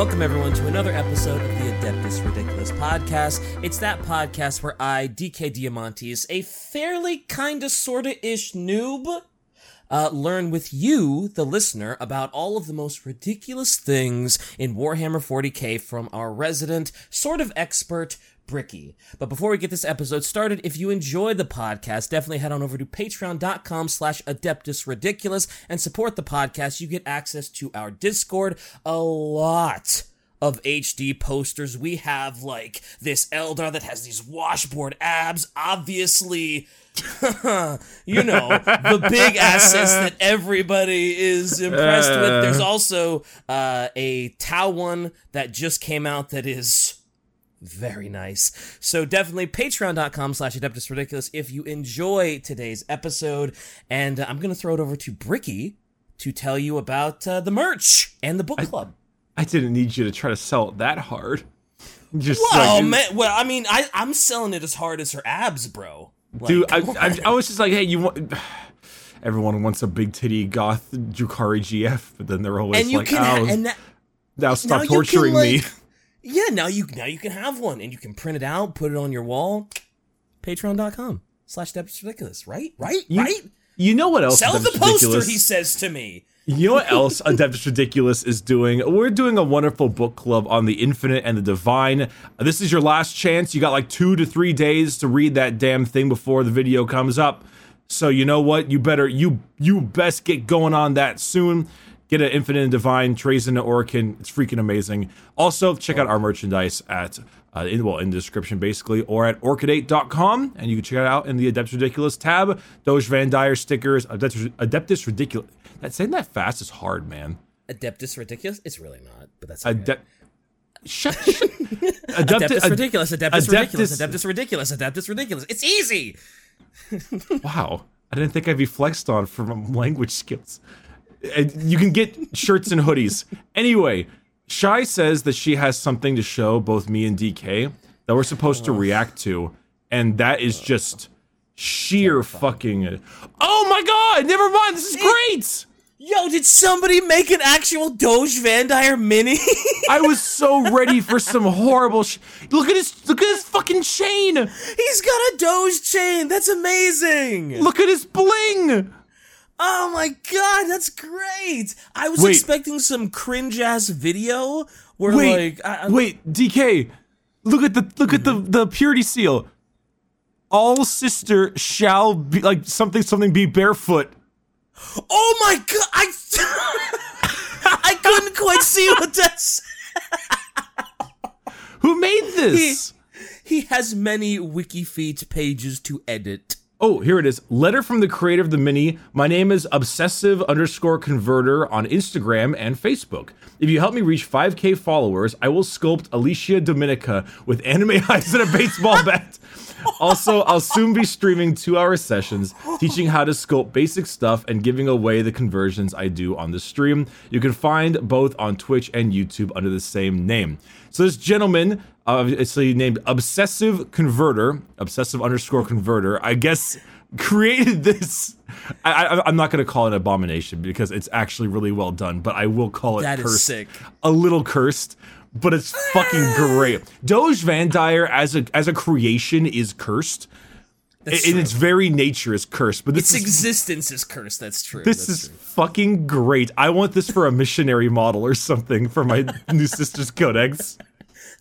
Welcome, everyone, to another episode of the Adeptus Ridiculous podcast. It's that podcast where I, DK Diamantes, a fairly kinda sorta ish noob, uh, learn with you, the listener, about all of the most ridiculous things in Warhammer 40k from our resident, sort of expert, Bricky. But before we get this episode started, if you enjoy the podcast, definitely head on over to patreon.com slash adeptus ridiculous and support the podcast. You get access to our Discord, a lot of HD posters. We have like this Eldar that has these washboard abs, obviously. you know, the big assets that everybody is impressed with. There's also uh, a Tau one that just came out that is very nice. So definitely patreon.com slash adeptus ridiculous if you enjoy today's episode. And uh, I'm going to throw it over to Bricky to tell you about uh, the merch and the book club. I didn't need you to try to sell it that hard. Just well, like, man, well, I mean, I, I'm selling it as hard as her abs, bro. Like, dude, I, I. I was just like, hey, you want. Everyone wants a big titty goth Drukhari GF, but then they're always and you like, can, "Oh, and that, now stop you can, torturing me." like- yeah, now you now you can have one, and you can print it out, put it on your wall. Patreon.com slash Adeptus ridiculous, right? Right? You- right? You know what else? Sell the poster, he says to me. You know what else uh, Adeptus Ridiculous is doing? We're doing a wonderful book club on the infinite and the divine. This is your last chance. You got like two to three days to read that damn thing before the video comes up. So you know what? You better you you best get going on that soon. Get an infinite and divine Trazyn and Orikan. It's freaking amazing. Also, check out our merchandise at uh, in well in the description basically, or at orchideight.com, and you can check it out in the Adeptus Ridiculous tab. Doge Van Dyer stickers, Adeptus, Adeptus Ridiculous. That saying that fast is hard, man. Adeptus ridiculous? It's really not, but that's okay. Adep- shut, shut. Adeptus Ad- ridiculous. Adeptus, ridiculous. Adeptus- Adeptus ridiculous. Adeptus ridiculous. It's easy. Wow, I didn't think I'd be flexed on for my language skills. And You can get shirts and hoodies. Anyway, Shy says that she has something to show both me and DK that we're supposed to react to, and that is just sheer fucking. Oh my god! Never mind. This is great. Yo, did somebody make an actual Doge Van Dyer mini? I was so ready for some horrible. Sh- look at his. Look at his fucking chain. He's got a Doge chain. That's amazing. Look at his bling. Oh my god, that's great. I was Wait. expecting some cringe ass video where Wait, like I, I- wait, DK, look at the look at the the purity seal. All sister shall be like something something be barefoot. Oh my god, I I couldn't quite see what that's. Who made this? He has many WikiFeet pages to edit. Oh, here it is. Letter from the creator of the mini. My name is obsessive underscore converter on Instagram and Facebook. If you help me reach 5k followers, I will sculpt Alicia Dominica with anime eyes and a baseball bat. Also, I'll soon be streaming two hour sessions teaching how to sculpt basic stuff and giving away the conversions I do on the stream. You can find both on Twitch and YouTube under the same name. So, this gentleman, Uh, obviously named Obsessive Converter, obsessive underscore converter, I guess created this. I, I, I'm not going to call it an abomination because it's actually really well done, but I will call it That is cursed. sick. A little cursed, but it's fucking ah! great. Doge Van Dyer as a as a creation is cursed. That's in true. its very nature is cursed, but this its is existence is cursed. That's true. this That's is true. fucking great. I want this for a missionary model or something for my new sister's codex.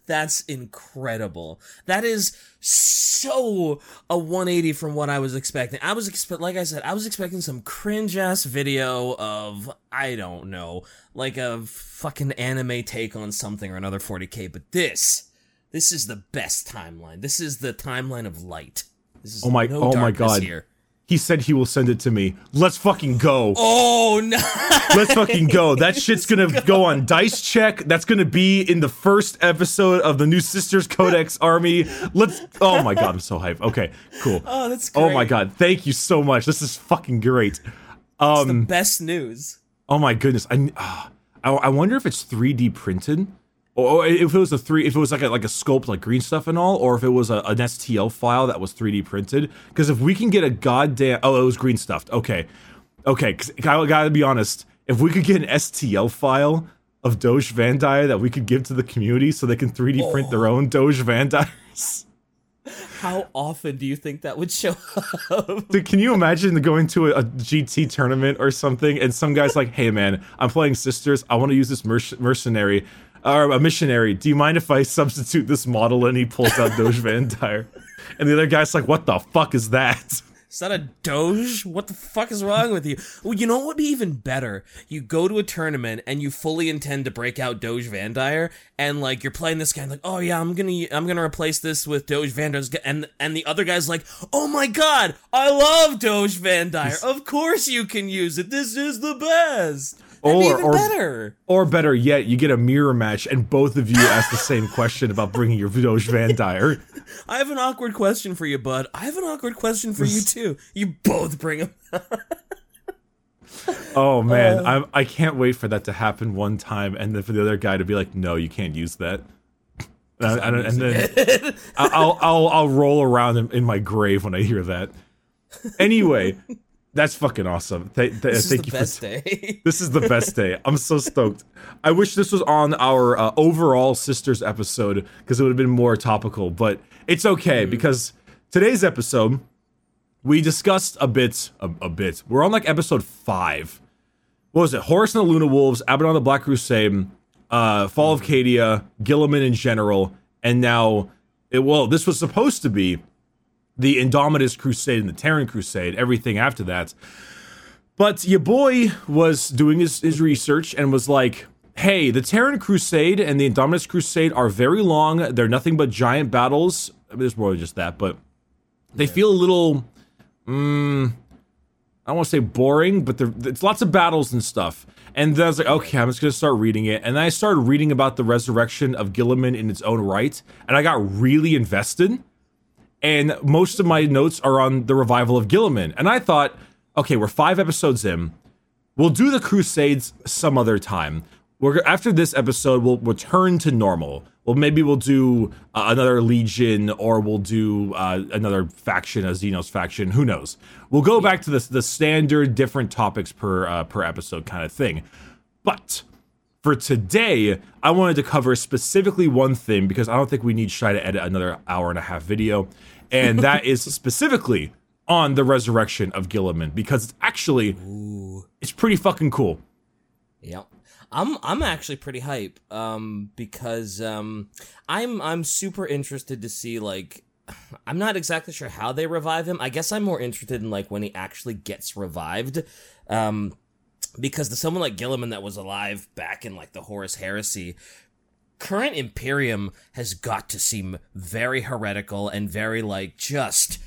That's incredible. That is so a 180 from what I was expecting. I was expect like I said, I was expecting some cringe ass video of I don't know, like a fucking anime take on something or another 40k, but this this is the best timeline. This is the timeline of light. This is Oh my- no oh my God. Here. He said he will send it to me. Let's fucking go. Oh no. Let's fucking go. That shit's gonna go on Dice Check. That's gonna be in the first episode of the new Sisters Codex Army. Let's. Oh my god, I'm so hyped. Okay, cool. Oh, that's great. Oh my god, thank you so much. This is fucking great. Um. Best news. Oh my goodness. I. ah, I, I wonder if it's 3D printed, or if it was a three, if it was like a like a sculpt like green stuff and all, or if it was a, an STL file that was 3D printed. Because if we can get a goddamn, oh, it was green stuffed. Okay, okay. 'cause I gotta be honest. If we could get an STL file of Doge Van Dyne that we could give to the community so they can 3D print their oh. own Doge Van Dynes? How often do you think that would show up? Dude, can you imagine going to a, a GT tournament or something and some guy's like, hey man, I'm playing Sisters. I want to use this merc- mercenary or a missionary. Do you mind if I substitute this model? And he pulls out Doge Van Dyne. And the other guy's like, what the fuck is that? Is that a Doge? What the fuck is wrong with you? Well, you know what would be even better? You go to a tournament and you fully intend to break out Doge Van Dyne, and like you're playing this guy, like, oh yeah, I'm gonna I'm gonna replace this with Doge Van and and the other guy's like, oh my god, I love Doge Van Dyne. Of course you can use it. This is the best. Or- even or- better. Or better yet, you get a mirror match and both of you ask the same question about bringing your Doge Van Dyne. I have an awkward question for you, bud. I have an awkward question for you too. You both bring them. Oh man, Uh. I I can't wait for that to happen one time, and then for the other guy to be like, "No, you can't use that." And, I- and- then I- I'll I'll I'll roll around in, in my grave when I hear that. Anyway, that's fucking awesome. Th- th- This is thank the you best for day. this is the best day. I'm so stoked. I wish this was on our uh, overall sisters episode because it would have been more topical, but it's okay because today's episode we discussed a bit a, a bit. We're on like episode 5. What was it? Horus and the Luna Wolves, Abaddon the Black Crusade, uh Fall of Cadia, Guilliman in general, and now it well, this was supposed to be the Indomitus Crusade and the Terran Crusade, everything after that. But your boy was doing his, his research and was like, hey, the Terran Crusade and the Indomitus Crusade are very long. They're nothing but giant battles. I mean, there's more than just that, but they feel a little, mm, I don't want to say boring, but it's lots of battles and stuff. And then I was like, okay, I'm just going to start reading it. And then I started reading about the resurrection of Guilliman in its own right. And I got really invested and most of my notes are on the revival of Guilliman. And I thought, okay, we're five episodes in. We'll do the Crusades some other time. We're after this episode, we'll return to normal. Well, maybe we'll do uh, another Legion, or we'll do uh, another faction, a Xenos faction. Who knows? We'll go back to the the standard, different topics per uh, per episode kind of thing. But for today, I wanted to cover specifically one thing because I don't think we need Shy to edit another hour and a half video, and that is specifically on the resurrection of Guilliman because it's actually it's pretty fucking cool. Yep. I'm I'm actually pretty hype um because um I'm I'm super interested to see like I'm not exactly sure how they revive him. I guess I'm more interested in like when he actually gets revived. Um because the someone like Guilliman that was alive back in like the Horus Heresy current Imperium has got to seem very heretical and very like just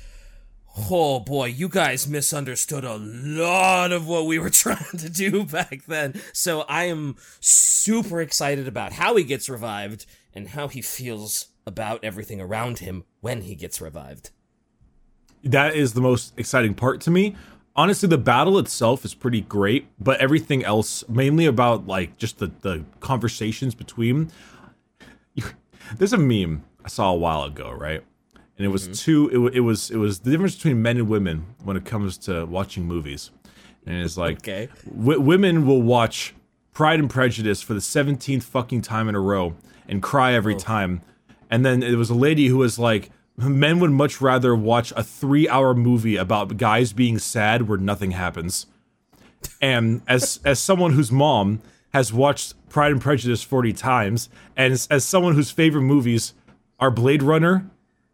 Oh boy, you guys misunderstood a lot of what we were trying to do back then. So I am super excited about how he gets revived and how he feels about everything around him when he gets revived. That is the most exciting part to me. Honestly, the battle itself is pretty great, but everything else, mainly about like just the, the conversations between. There's a meme I saw a while ago, right? And it was mm-hmm. two. It, it was it was the difference between men and women when it comes to watching movies. And it's like Okay. w- women will watch Pride and Prejudice for the 17th fucking time in a row and cry every oh. time. And then it was a lady who was like, men would much rather watch a three hour movie about guys being sad where nothing happens. And as as someone whose mom has watched Pride and Prejudice 40 times, and as, as someone whose favorite movies are Blade Runner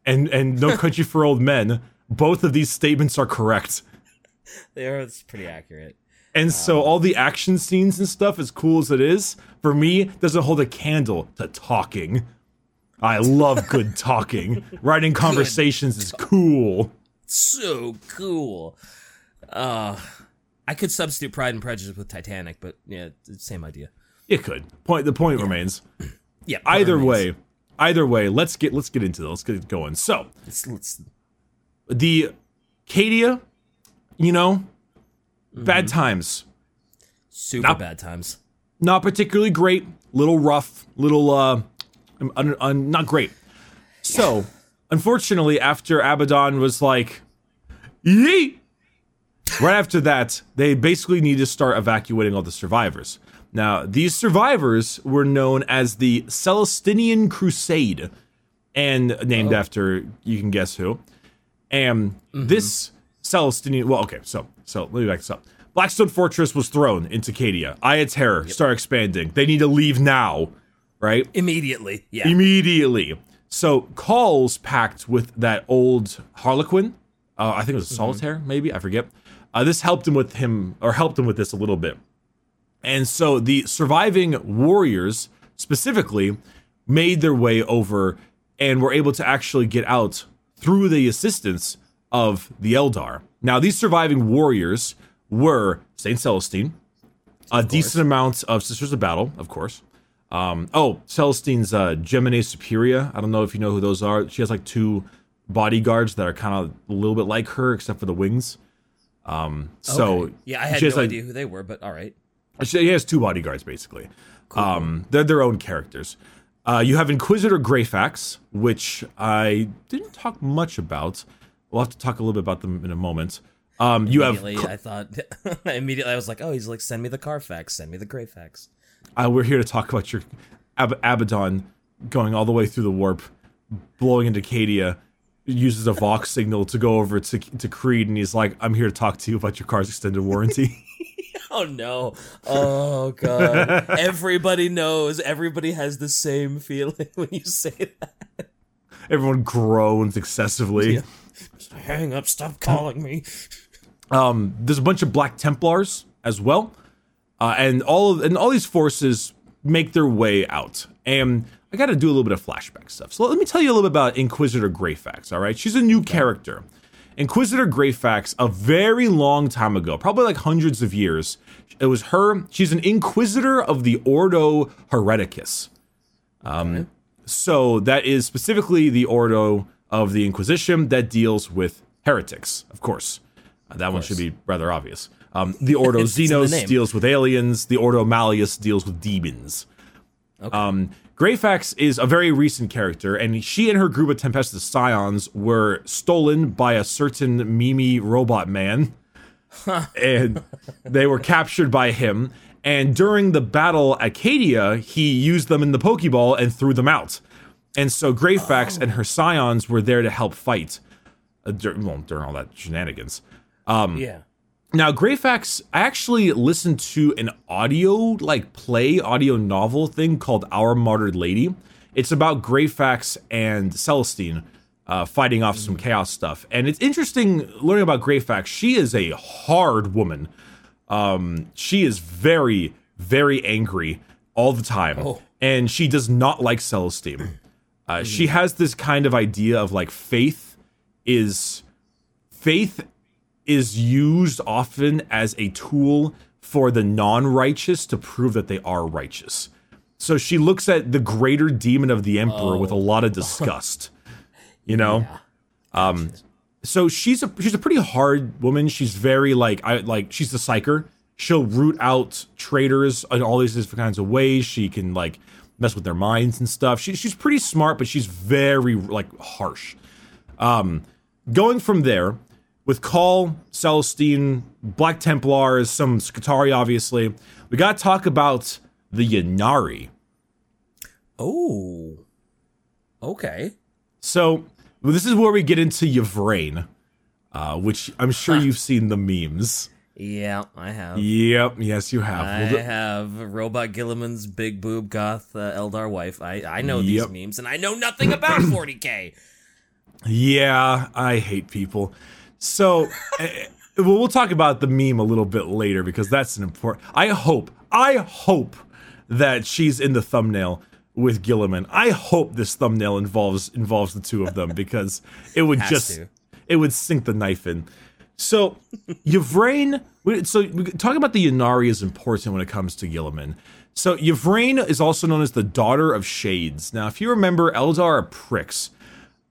and, and No Country for Old Men, both of these statements are correct. There, it's pretty accurate. And so um, all the action scenes and stuff, as cool as it is, for me, doesn't hold a candle to talking. I love good talking. Writing conversations is cool. So cool. Uh, I could substitute Pride and Prejudice with Titanic, but yeah, same idea. It could. Point the point remains. Yeah. Either remains. way, either way, let's get let's get into it. Let's get it going. So Let's, let's, the Cadia, you know, bad times. super Not- bad times. Not particularly great. Little rough. Little uh, un, un, not great. So, unfortunately, after Abaddon was like, yeet, right after that, they basically need to start evacuating all the survivors. Now, these survivors were known as the Celestinian Crusade, and named oh. after you can guess who. And mm-hmm. this Celestinian, well, okay, so so let me back this up. Blackstone Fortress was thrown into Cadia. Eye of Terror start expanding. They need to leave now, right? Immediately. Yeah. Immediately. So Cawl's packed with that old Harlequin. Uh, I think it was Solitaire, maybe I forget. Uh, this helped him with him, or helped him with this a little bit. And so the surviving warriors specifically made their way over and were able to actually get out through the assistance of the Eldar. Now, these surviving warriors were Saint Celestine, a decent amount of Sisters of Battle, of course. Um, oh, Celestine's uh, Geminae Superia. I don't know if you know who those are. She has like two bodyguards that are kind of a little bit like her, except for the wings. Um, so Okay. yeah, I had no like, idea who they were, but all right. she has two bodyguards basically. Um, they're their own characters. Uh, you have Inquisitor Greyfax, which I didn't talk much about. We'll have to talk a little bit about them in a moment. Um, you have Immediately, I thought. immediately, I was like, "Oh, he's like, send me the Carfax, send me the Greyfax." Uh, we're here to talk about your Ab- Abaddon going all the way through the warp, blowing into Cadia, uses a Vox signal to go over to to Creed, and he's like, "I'm here to talk to you about your car's extended warranty." Oh no! Oh god! everybody knows. Everybody has the same feeling when you say that. Everyone groans excessively. Yeah. Hang up! Stop calling me. Um, there's a bunch of Black Templars as well, uh, and all of, and all these forces make their way out. And I got to do a little bit of flashback stuff. So let me tell you a little bit about Inquisitor Greyfax. All right, she's a new character. Inquisitor Greyfax, a very long time ago, probably like hundreds of years, it was her. She's an Inquisitor of the Ordo Hereticus. Um, so that is specifically the Ordo of the Inquisition that deals with heretics, of course. Uh, that one should be rather obvious. Um, the Ordo in the Xenos deals with aliens. The Ordo Malleus deals with demons. Um, Greyfax is a very recent character, and she and her group of Tempestus Scions were stolen by a certain Mimi robot man, and they were captured by him. And during the battle at Cadia, he used them in the Pokeball and threw them out. And so Greyfax and her Scions were there to help fight uh, dur- well, during all that shenanigans. yeah. Now, Greyfax, I actually listened to an audio, like play audio novel thing called Our Martyred Lady. It's about Greyfax and Celestine uh, fighting off some chaos stuff. And it's interesting learning about Greyfax. She is a hard woman. Um, she is very, very angry all the time. Oh. And she does not like Celestine. Uh, She has this kind of idea of like faith is faith is used often as a tool for the non-righteous to prove that they are righteous. So she looks at the greater demon of the emperor with a lot of disgust. You know? Um so she's a she's a pretty hard woman. She's very like I like she's the psyker. She'll root out traitors in all these different kinds of ways. She can like mess with their minds and stuff. She, she's pretty smart, but she's very like harsh. Um, going from there with Cawl, Celestine, Black Templars, some Skitarii, obviously, we got to talk about the Ynnari. Oh. Okay. So this is where we get into Yvrain, uh, which I'm sure you've seen the memes. Yeah, I have. Yep, yes, you have. I Well, have Robot Guilliman's big boob goth uh, Eldar wife. I I know Yep. these memes, and I know nothing about 40k. Yeah, I hate people. So, eh, well, we'll talk about the meme a little bit later because that's an important. I hope, I hope that she's in the thumbnail with Guilliman. I hope this thumbnail involves involves the two of them because it would Has just to. it would sink the knife in. So, Yvrain. So, talking about the Ynnari is important when it comes to Guilliman. So, Yvrain is also known as the daughter of Shades. Now, if you remember, Eldar are pricks.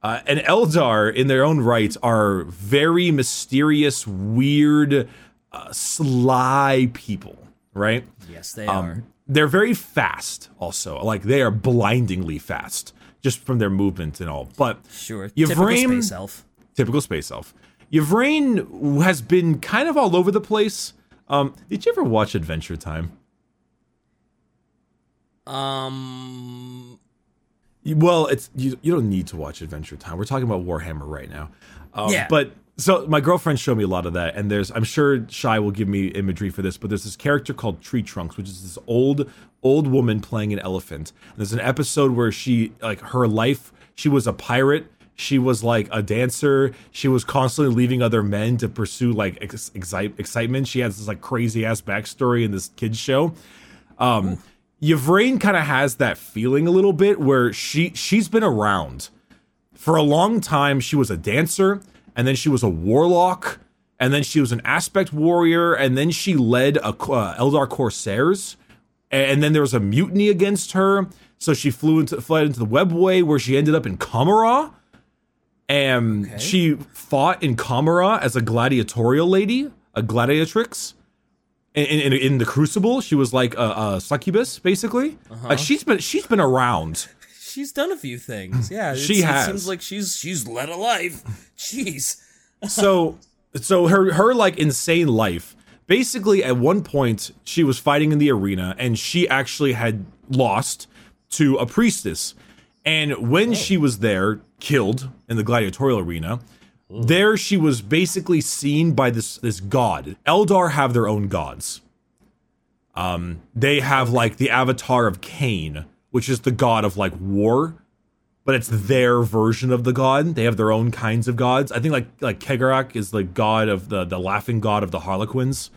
Uh, and Eldar, in their own right, are very mysterious, weird, uh, sly people, right? Yes, they Um, are. They're very fast, also. Like, they are blindingly fast, just from their movement and all. But Sure. Yvrain- Typical space elf. typical space elf. Yvrain has been kind of all over the place. Um, did you ever watch Adventure Time? Um. Well, it's you. You don't need to watch Adventure Time. We're talking about Warhammer right now. Um, Yeah. But so my girlfriend showed me a lot of that, and there's I'm sure Shy will give me imagery for this, but there's this character called Tree Trunks, which is this old old woman playing an elephant. And there's an episode where she like her life. She was a pirate. She was like a dancer. She was constantly leaving other men to pursue like ex- excitement. She has this like crazy ass backstory in this kids show. Um, Yvrain kind of has that feeling a little bit where she she's been around for a long time. She was a dancer, and then she was a warlock, and then she was an aspect warrior, and then she led a uh, Eldar Corsairs, and then there was a mutiny against her. So she flew into fled into the Webway, where she ended up in Commorragh, and Okay. she fought in Commorragh as a gladiatorial lady, a gladiatrix. In, in, in the Crucible, she was like a, a succubus, basically. Uh-huh. Like she's been she's been around. She's done a few things. Yeah, She has. It seems like she's she's led a life. Jeez. so so her her like insane life basically at one point she was fighting in the arena and she actually had lost to a priestess and when oh. she was there killed in the gladiatorial arena there she was basically seen by this this god eldar have their own gods um they have like the avatar of Khaine which is the god of like war but it's their version of the god. They have their own kinds of gods. I think like like Cegorach is the god of the the laughing god of the Harlequins.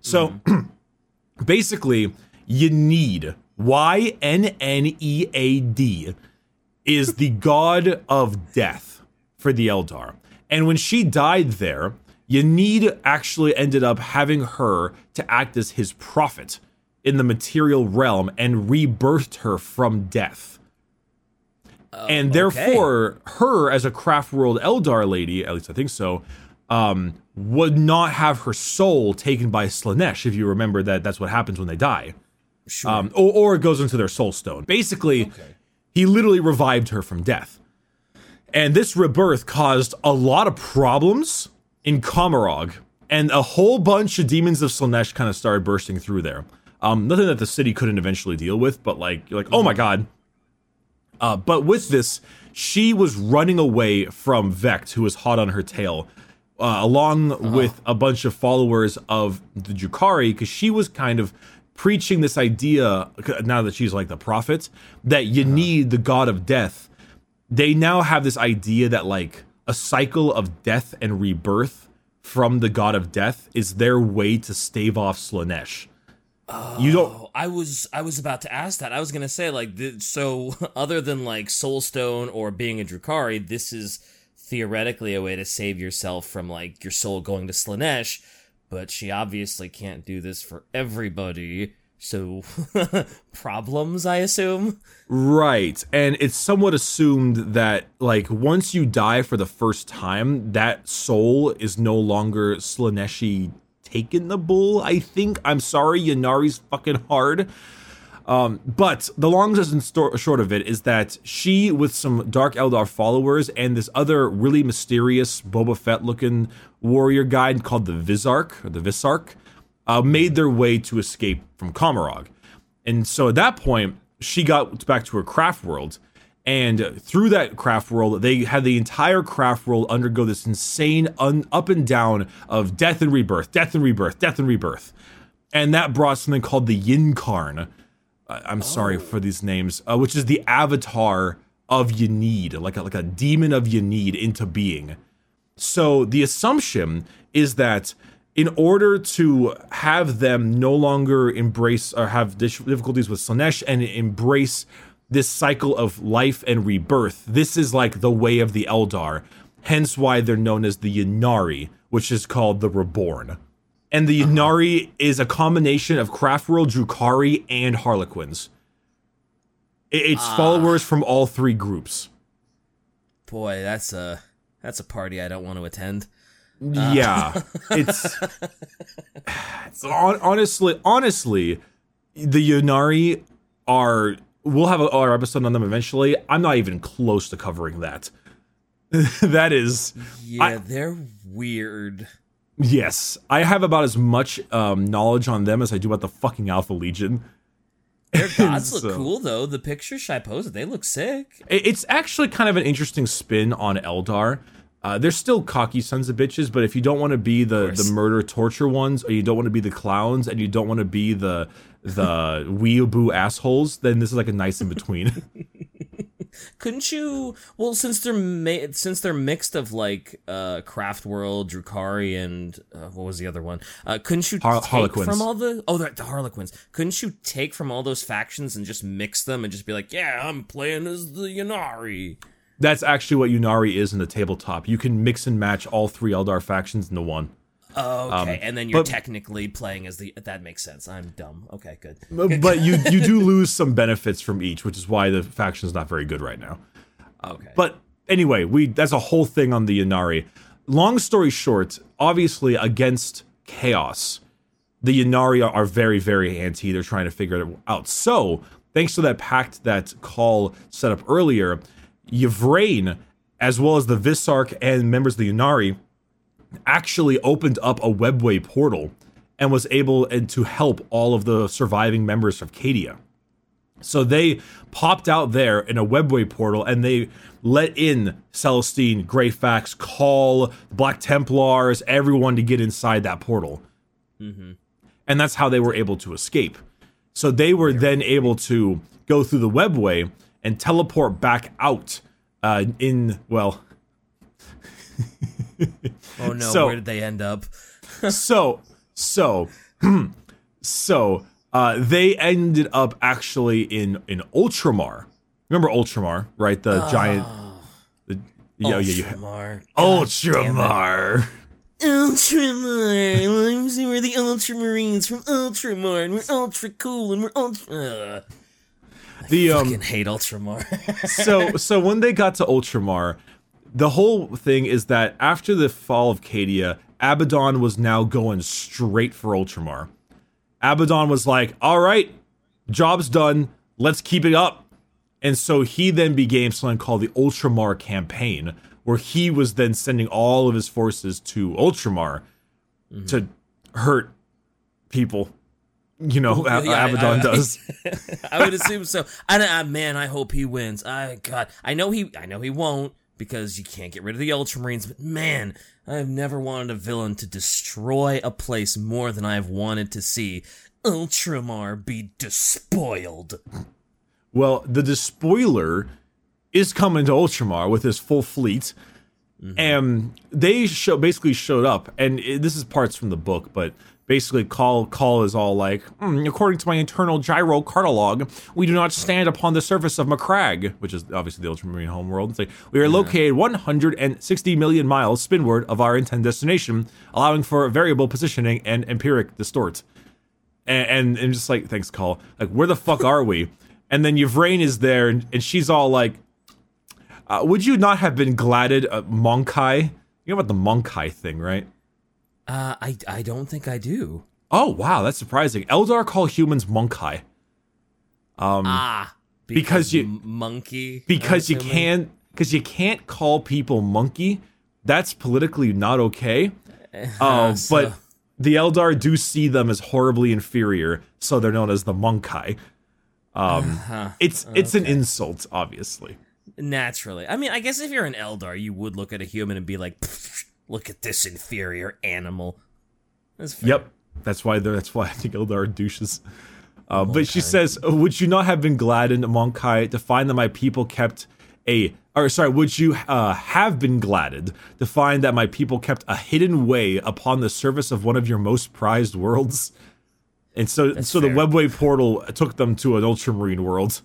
So basically, you need Y N N E A D is the god of death for the Eldar. And when she died there, Ynnead actually ended up having her to act as his prophet in the material realm and rebirthed her from death. And therefore her as a craft world eldar lady at least i think so um would not have her soul taken by Slaanesh if you remember that that's what happens when they die. Sure. um or, or it goes into their soul stone. Basically he literally revived her from death and this rebirth caused a lot of problems in Commorragh, and a whole bunch of demons of Slaanesh kind of started bursting through there. Um, nothing that the city couldn't eventually deal with, but like, you're like, oh my god, uh, but with this, she was running away from Vect, who was hot on her tail, uh, along with a bunch of followers of the Drukhari, because she was kind of preaching this idea, now that she's like the prophet, that you need the god of death. They now have this idea that like a cycle of death and rebirth from the god of death is their way to stave off Slaanesh. You don't Oh, I was I was about to ask that. I was gonna say like th- so. Other than like Soulstone or being a Drukhari, this is theoretically a way to save yourself from like your soul going to Slaanesh. But she obviously can't do this for everybody. So problems, I assume. Right. And it's somewhat assumed that, like, once you die for the first time, that soul is no longer Slaneshi taken the bull, I think. I'm sorry, Ynnari's fucking hard. Um, but the long and short of it is that she, with some Dark Eldar followers and this other really mysterious Boba Fett looking warrior guy called the Visarch, or the Visarch, uh, made their way to escape from Commorragh. And so at that point, she got back to her craft world. And through that craft world, they had the entire craft world undergo this insane un- up and down of death and rebirth, death and rebirth, death and rebirth. And that brought something called the Yncarne. I- I'm sorry for these names, uh, which is the avatar of Ynnead, like a, like a demon of Ynnead into being. So the assumption is that in order to have them no longer embrace or have difficulties with Slaanesh and embrace this cycle of life and rebirth, this is like the way of the Eldar. Hence why they're known as the Ynnari, which is called the Reborn. And the uh-huh. Ynnari is a combination of Craftworld Drukhari and Harlequins. It's ah. followers from all three groups. Boy, that's a that's a party I don't want to attend. Yeah it's hon- honestly honestly the Ynnari are we'll have our episode on them eventually i'm not even close to covering that that is Yeah, they're weird. yes i have about as much um, knowledge on them as i do about the fucking alpha legion Their gods look so- cool though. The pictures I posted, they look sick. It's actually kind of an interesting spin on Eldar. Uh, they're still cocky sons of bitches, but if you don't want to be the the murder torture ones, or you don't want to be the clowns, and you don't want to be the the weeaboo assholes, then this is like a nice in between. Couldn't you? Well, since they're ma- since they're mixed of like uh Craft World, Drukhari, and uh, what was the other one? Uh, couldn't you Har- take Harlequins. from all the oh the, the Harlequins? Couldn't you take from all those factions and just mix them and just be like, yeah, I'm playing as the Ynnari. That's actually what Ynnari is in the tabletop. You can mix and match all three Eldar factions into one. Oh, okay, um, and then you're but- technically playing as the. That makes sense. I'm dumb. Okay, good. But you you do lose some benefits from each, which is why the faction is not very good right now. Okay, But anyway, we that's a whole thing on the Ynnari. Long story short, obviously against chaos, the Ynnari are, are very very anti. They're trying to figure it out. So thanks to that pact that Cawl set up earlier, Yvrain, as well as the Visarch and members of the Ynnari, actually opened up a webway portal and was able and to help all of the surviving members of Cadia. So they popped out there in a webway portal and they let in Celestine, Greyfax, Cawl, Black Templars, everyone to get inside that portal. Mm-hmm. And that's how they were able to escape. So they were then able to go through the webway and teleport back out uh, in, well, oh no, so- where did they end up? so so so uh they ended up actually in in ultramar remember ultramar right the giant the, yeah, yeah, yeah. Ultramar. ultramar Ultramar. We're the Ultramarines from Ultramar, and we're ultra cool, and we're ultra. The um fucking hate Ultramar. so so when they got to ultramar the whole thing is that after the fall of Cadia, Abaddon was now going straight for Ultramar. Abaddon was like, "All right, job's done. Let's keep it up." And so he then began something called the Ultramar campaign, where he was then sending all of his forces to Ultramar to hurt people. You know, yeah, Abaddon I- does. I would assume so. And uh, man, I hope he wins. I God, I know he, I know he won't because you can't get rid of the Ultramarines. But man, I've never wanted a villain to destroy a place more than I've wanted to see Ultramar be despoiled. Well, the despoiler is coming to Ultramar with his full fleet, and they show basically showed up. And it, this is parts from the book, but basically, Cawl Cawl is all like, "Hmm, according to my internal gyro catalog, we do not stand upon the surface of Macragge, which is obviously the Ultramarine homeworld. It's like we are located 160 million miles spinward of our intended destination, allowing for variable positioning and empiric distort. And, and and just like thanks Cawl like where the fuck are we? And then Yvrain is there and, and she's all like uh, would you not have been gladded uh, mon-keigh? You know about the mon-keigh thing right Uh, I, I don't think I do. oh wow that's surprising. Eldar call humans mon-keigh. Ah, because you- m- monkey. because you can't because you can't call people monkey. That's politically not okay. Uh, so- but the eldar do see them as horribly inferior so they're known as the mon-keigh. Um, it's it's an insult obviously. Naturally. I mean, I guess if you're an Eldar, you would look at a human and be like, "Pfft, look at this inferior animal. That's fair. Yep, that's why that's why I think Eldar are douches. Uh, but she says, "Would you not have been gladdened, Mon-keigh to find that my people kept a, or sorry, would you uh, have been gladdened to find that my people kept a hidden way upon the surface of one of your most prized worlds?" And so, so the webway portal took them to an ultramarine world,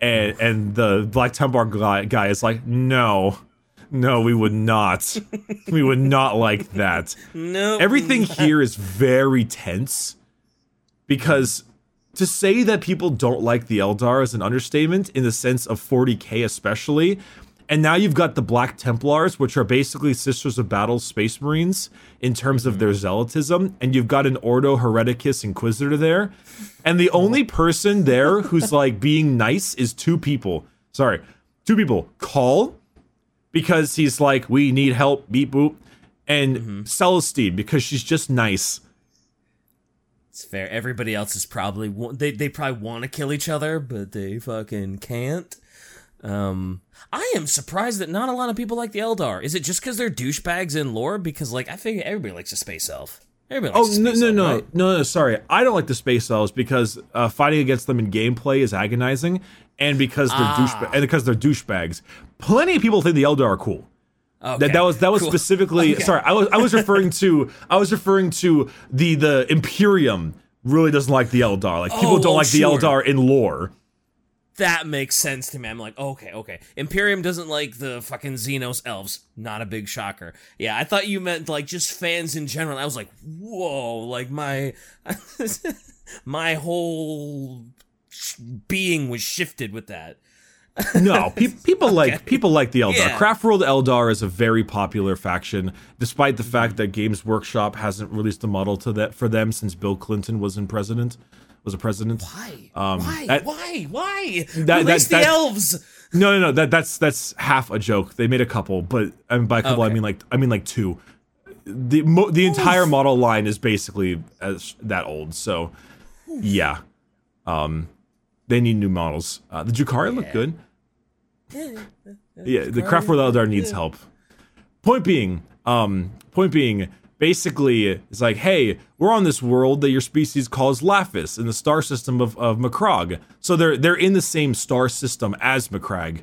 and and the Black Templar guy, guy is like, "No." No, we would not. we would not like that No. everything here is very tense because to say that people don't like the Eldar is an understatement in the sense of 40k especially. And now you've got the Black Templars, which are basically Sisters of Battle Space Marines in terms of their zealotism, and you've got an Ordo Hereticus Inquisitor there. And the only person there who's like being nice is two people. Sorry, two people. Cawl, because he's like, we need help, beep boop. And Celestine, because she's just nice. It's fair. Everybody else is probably they they probably want to kill each other, but they fucking can't. Um, I am surprised that not a lot of people like the Eldar. Is it just because they're douchebags in lore? Because like I figure everybody likes a space elf. Everybody Oh likes a no space no elf, no, right? no no sorry I don't like the space elves because uh, fighting against them in gameplay is agonizing and because they're Ah. doucheba- and because they're douchebags. Plenty of people think the Eldar are cool. Okay, That, that was that was cool. specifically Okay. sorry I was I was referring to I was referring to the the Imperium really doesn't like the Eldar like people Oh, don't like sure. the Eldar in lore. That makes sense to me. I'm like, okay, okay. Imperium doesn't like the fucking Xenos elves. Not a big shocker. Yeah, I thought you meant like just fans in general. I was like, whoa, like my my whole being was shifted with that. No, pe- people like people like the Eldar. Yeah. Craft World Eldar is a very popular faction, despite the fact that Games Workshop hasn't released a model to that for them since Bill Clinton was in president was a president. Why? Um, why? that- why? Why? that- Release that- the that- elves. No, no, no. That that's that's half a joke. They made a couple, but and by a couple I mean like I mean like two. The mo- the entire model line is basically as that old. So yeah, um, they need new models. Uh, the Drukhari look good. Yeah, the Craft World Eldar needs help. Point being, um, point being, basically, it's like, hey, we're on this world that your species calls Laphis in the star system of, of Macragge. So they're they're in the same star system as Macragge.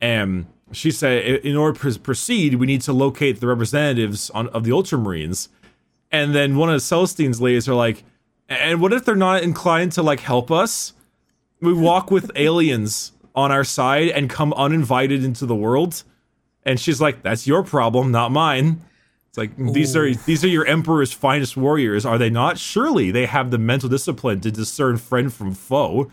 And she said, in order to proceed, we need to locate the representatives on, of the Ultramarines. And then one of Celestine's ladies are like, and what if they're not inclined to like help us? We walk with aliens on our side and come uninvited into the world. And she's like, "That's your problem, not mine." It's like these are these are your emperor's finest warriors, are they not? Surely they have the mental discipline to discern friend from foe.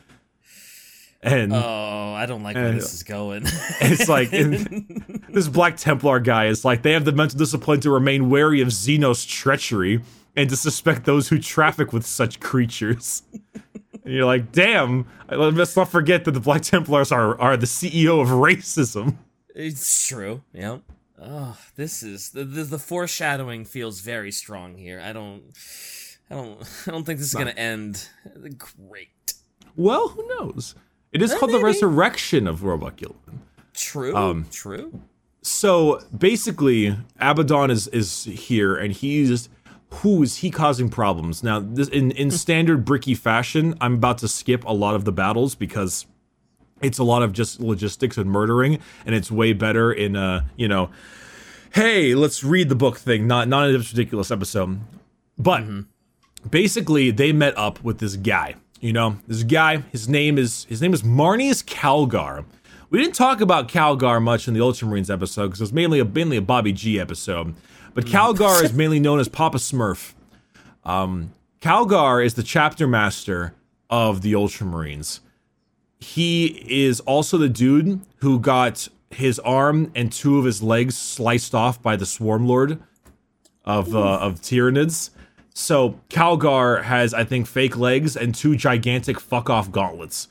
And Oh, I don't like where this is going. it's like this Black Templar guy is like they have the mental discipline to remain wary of Xenos treachery and to suspect those who traffic with such creatures. And you're like, damn, let's not forget that the Black Templars are are the CEO of racism. It's true. Yep. Oh, this is the, the the foreshadowing feels very strong here. I don't, I don't, I don't think this is gonna end great. Well, who knows? It is Uh, called the resurrection of Robot True. Um, true. So basically, Abaddon is is here, and he's who is he causing problems now? This in in hmm. standard bricky fashion. I'm about to skip a lot of the battles because it's a lot of just logistics and murdering, and it's way better in a you know, hey, let's read the book thing, not not in this ridiculous episode. But mm-hmm. basically, they met up with this guy. You know, this guy. His name is his name is Marneus Calgar. We didn't talk about Calgar much in the Ultramarines episode because it was mainly a mainly a Bobby G episode. But Calgar is mainly known as Papa Smurf. Um, Calgar is the chapter master of the Ultramarines. He is also the dude who got his arm and two of his legs sliced off by the Swarm Lord of uh, of Tyranids. So Calgar has, I think, fake legs and two gigantic fuck off gauntlets.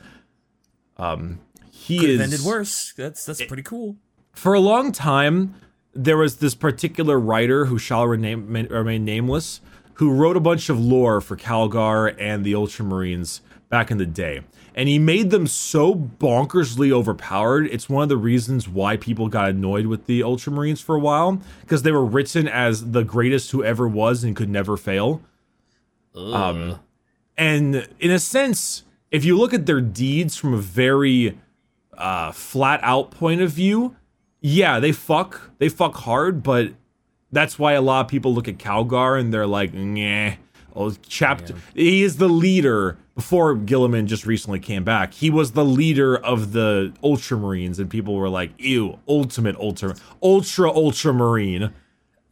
Um, he Could is ended worse. That's that's pretty cool. for a long time, there was this particular writer who shall remain, remain nameless, who wrote a bunch of lore for Calgar and the Ultramarines back in the day. And he made them so bonkersly overpowered. It's one of the reasons why people got annoyed with the Ultramarines for a while, because they were written as the greatest who ever was and could never fail. Um, and in a sense, if you look at their deeds from a very uh, flat out point of view, yeah, they fuck, they fuck hard, but that's why a lot of people look at Calgar and they're like, nah. Oh, chapter. He is the leader. Before Guilliman just recently came back, he was the leader of the Ultramarines, and people were like, "Ew, ultimate ultra, ultra ultramarine."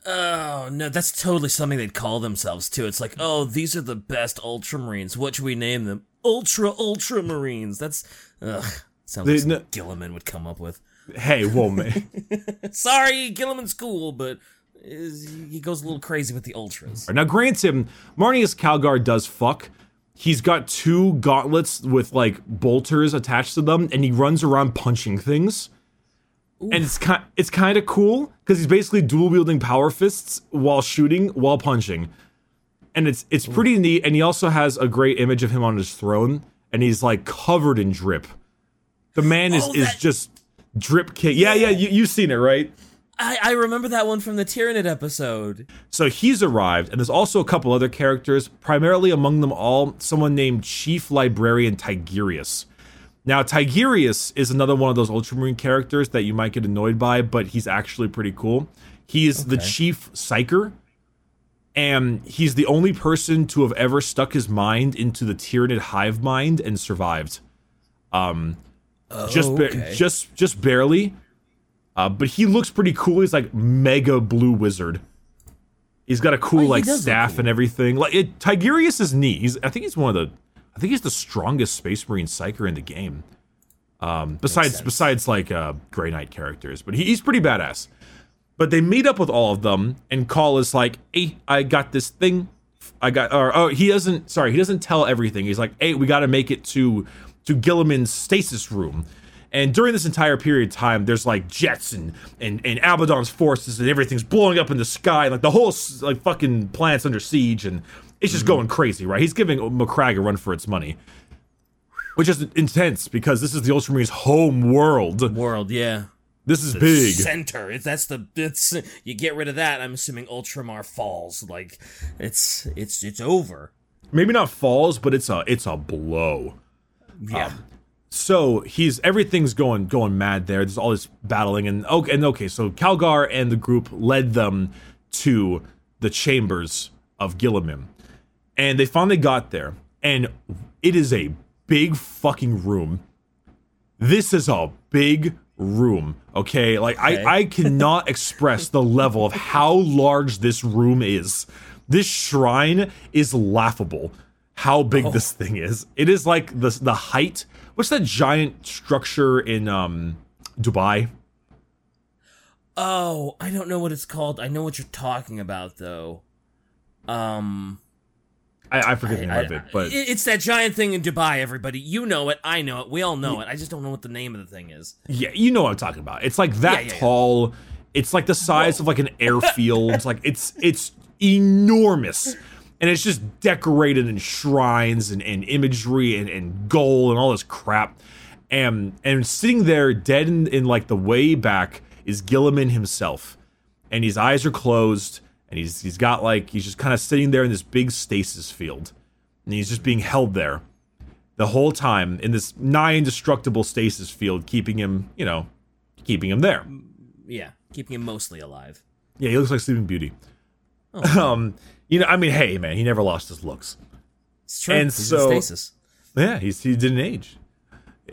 Oh no, that's totally something they'd call themselves too. It's like, oh, these are the best Ultramarines. What should we name them? Ultra Ultramarines. That's ugh. Sounds They- like no- Guilliman would come up with. Hey, whoa, man. Sorry, Guilliman's cool, but is, he goes a little crazy with the ultras. Now, granted, him, Marneus Calgar does fuck. He's got two gauntlets with like bolters attached to them, and he runs around punching things. And it's kind it's kind of cool because he's basically dual wielding power fists while shooting while punching. and it's it's pretty neat. And he also has a great image of him on his throne, and he's like covered in drip. The man is Oh, is that- just drip king. Yeah, yeah, you you've seen it, right? I, I remember that one from the Tyranid episode. So he's arrived, and there's also a couple other characters, primarily among them all, someone named Chief Librarian Tigurius. Now, Tigurius is another one of those Ultramarine characters that you might get annoyed by, but he's actually pretty cool. He is the Chief Psyker, and he's the only person to have ever stuck his mind into the Tyranid hive mind and survived. Um, just, ba- okay. just, just barely. Uh, but he looks pretty cool. He's like mega blue wizard. He's got a cool Oh, like staff cool. and everything. Like it, Tigurius is neat. He's I think he's one of the I think he's the strongest Space Marine psyker in the game. Um, besides besides like uh, Grey Knight characters, but he, he's pretty badass. But they meet up with all of them, and Cawl is like, "Hey, I got this thing. I got." Or oh, he doesn't. Sorry, he doesn't tell everything. He's like, "Hey, we got to make it to to Guilliman's stasis room." And during this entire period of time, there's like jets and and and Abaddon's forces and everything's blowing up in the sky. Like the whole like fucking planet's under siege, and it's just mm-hmm. going crazy, right? He's giving Macragge a run for its money, which is intense because this is the Ultramarines' home world. World, yeah. This is big. Center. It's that's the it's you get rid of that. I'm assuming Ultramar falls. Like it's it's it's over. Maybe not falls, but it's a it's a blow. Yeah. Um, so he's everything's going going mad there. There's all this battling and okay and okay. So Calgar and the group led them to the chambers of Guilliman, and they finally got there. And it is a big fucking room. This is a big room. Okay, like Okay. I I cannot express the level of how large this room is. This shrine is laughable. How big this thing is. It is like the the height. What's that giant structure in um Dubai? Oh, I don't know what it's called. I know what you're talking about though. Um I, I forget the name of it, but it's that giant thing in Dubai, everybody. You know it, I know it, we all know it. I just don't know what the name of the thing is. yeah, you know what I'm talking about. It's like that Yeah, yeah, yeah. tall. It's like the size of like an airfield. like it's it's enormous. And it's just decorated in shrines and, and imagery and, and gold and all this crap. And and sitting there dead in, in like the way back is Guilliman himself. And his eyes are closed and he's he's got like he's just kind of sitting there in this big stasis field. And he's just being held there the whole time in this nigh indestructible stasis field, keeping him, you know, keeping him there. Yeah, keeping him mostly alive. Yeah, he looks like Sleeping Beauty. Oh. Um, you know, I mean, hey, man, he never lost his looks. It's true. And He's in so- stasis. Yeah, he's he didn't age,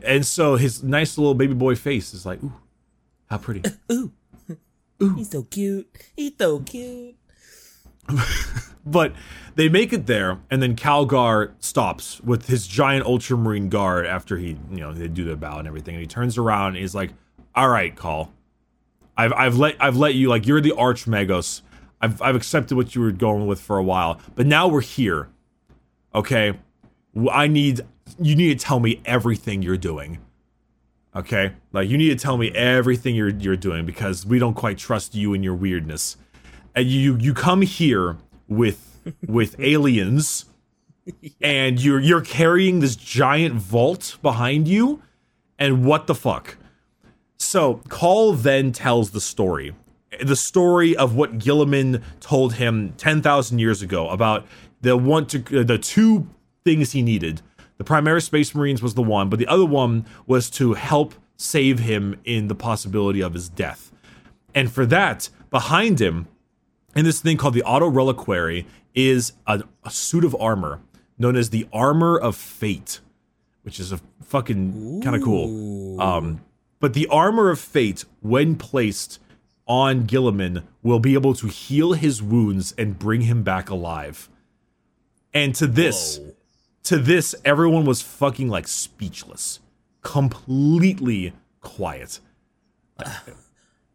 and so his nice little baby boy face is like, ooh, how pretty. Ooh. ooh, He's so cute. He's so cute. but they make it there, and then Calgar stops with his giant Ultramarine guard after he, you know, they do the bow and everything, and he turns around and he's like, "All right, Cawl, I've I've let I've let you like you're the Archmagos. I've I've accepted what you were going with for a while, but now we're here. Okay, I need you need to tell me everything you're doing." Okay, like you need to tell me everything you're you're doing because we don't quite trust you and your weirdness. And you you come here with with aliens, and you're you're carrying this giant vault behind you, and what the fuck? So Cawl then tells the story, the story of what Guilliman told him ten thousand years ago about the one to uh, the two things he needed. The Primaris Space Marines was the one, but the other one was to help save him in the possibility of his death. And for that, behind him, in this thing called the Auto Reliquary, is a, a suit of armor known as the Armor of Fate, which is a fucking kind of cool. Um, but the Armor of Fate, when placed on Guilliman, will be able to heal his wounds and bring him back alive. And to this, Whoa. to this, everyone was fucking like speechless, completely quiet.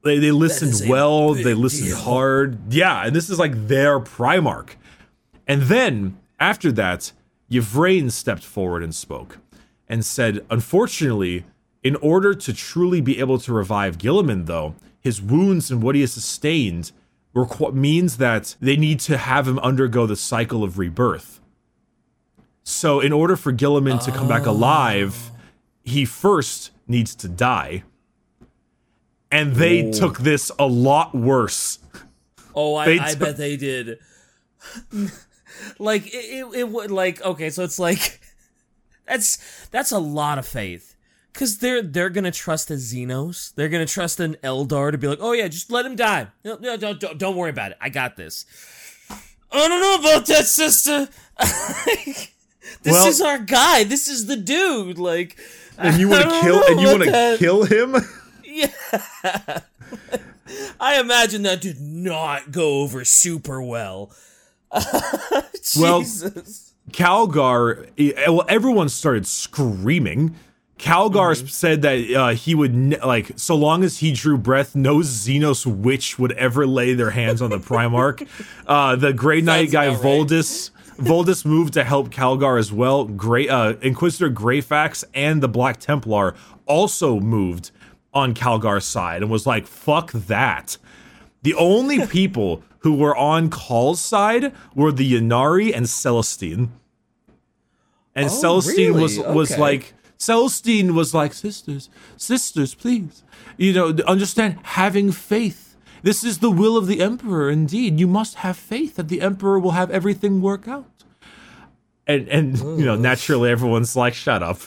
They, they listened well, they listened deal. hard. Yeah, and this is like their Primarch. And then after that, Yvraine stepped forward and spoke and said, Unfortunately, in order to truly be able to revive Guilliman, though, his wounds and what he has sustained requ- means that they need to have him undergo the cycle of rebirth. So, in order for Guilliman to come back alive, he first needs to die. And they oh. took this a lot worse. Oh, I, I took- bet they did. like it, it, it would like okay, so it's like that's that's a lot of faith because they're they're gonna trust a Xenos, they're gonna trust an Eldar to be like, oh yeah, just let him die. No, no, don't, don't don't worry about it. I got this. I don't know about that, sister. this Well- is our guy. This is the dude. Like, And you want to kill and you want to kill him? Yeah. I imagine that did not go over super well. Well, Jesus. Calgar, well, everyone started screaming. Calgar Mm-hmm. said that uh, he would, ne- like, so long as he drew breath, no Xenos witch would ever lay their hands on the Primarch. uh, the Grey Knight Sounds guy, right. Voldus. Voldus moved to help Calgar as well. Grey, uh, Inquisitor Greyfax and the Black Templar also moved on Calgar's side and was like, fuck that. The only people who were on Cawl's side were the Ynnari and Celestine. And Oh, Celestine was was Okay. like Celestine was like sisters, sisters, please. You know, understand having faith. This is the will of the emperor indeed. You must have faith that the emperor will have everything work out. And and you know, mm. naturally everyone's like shut up.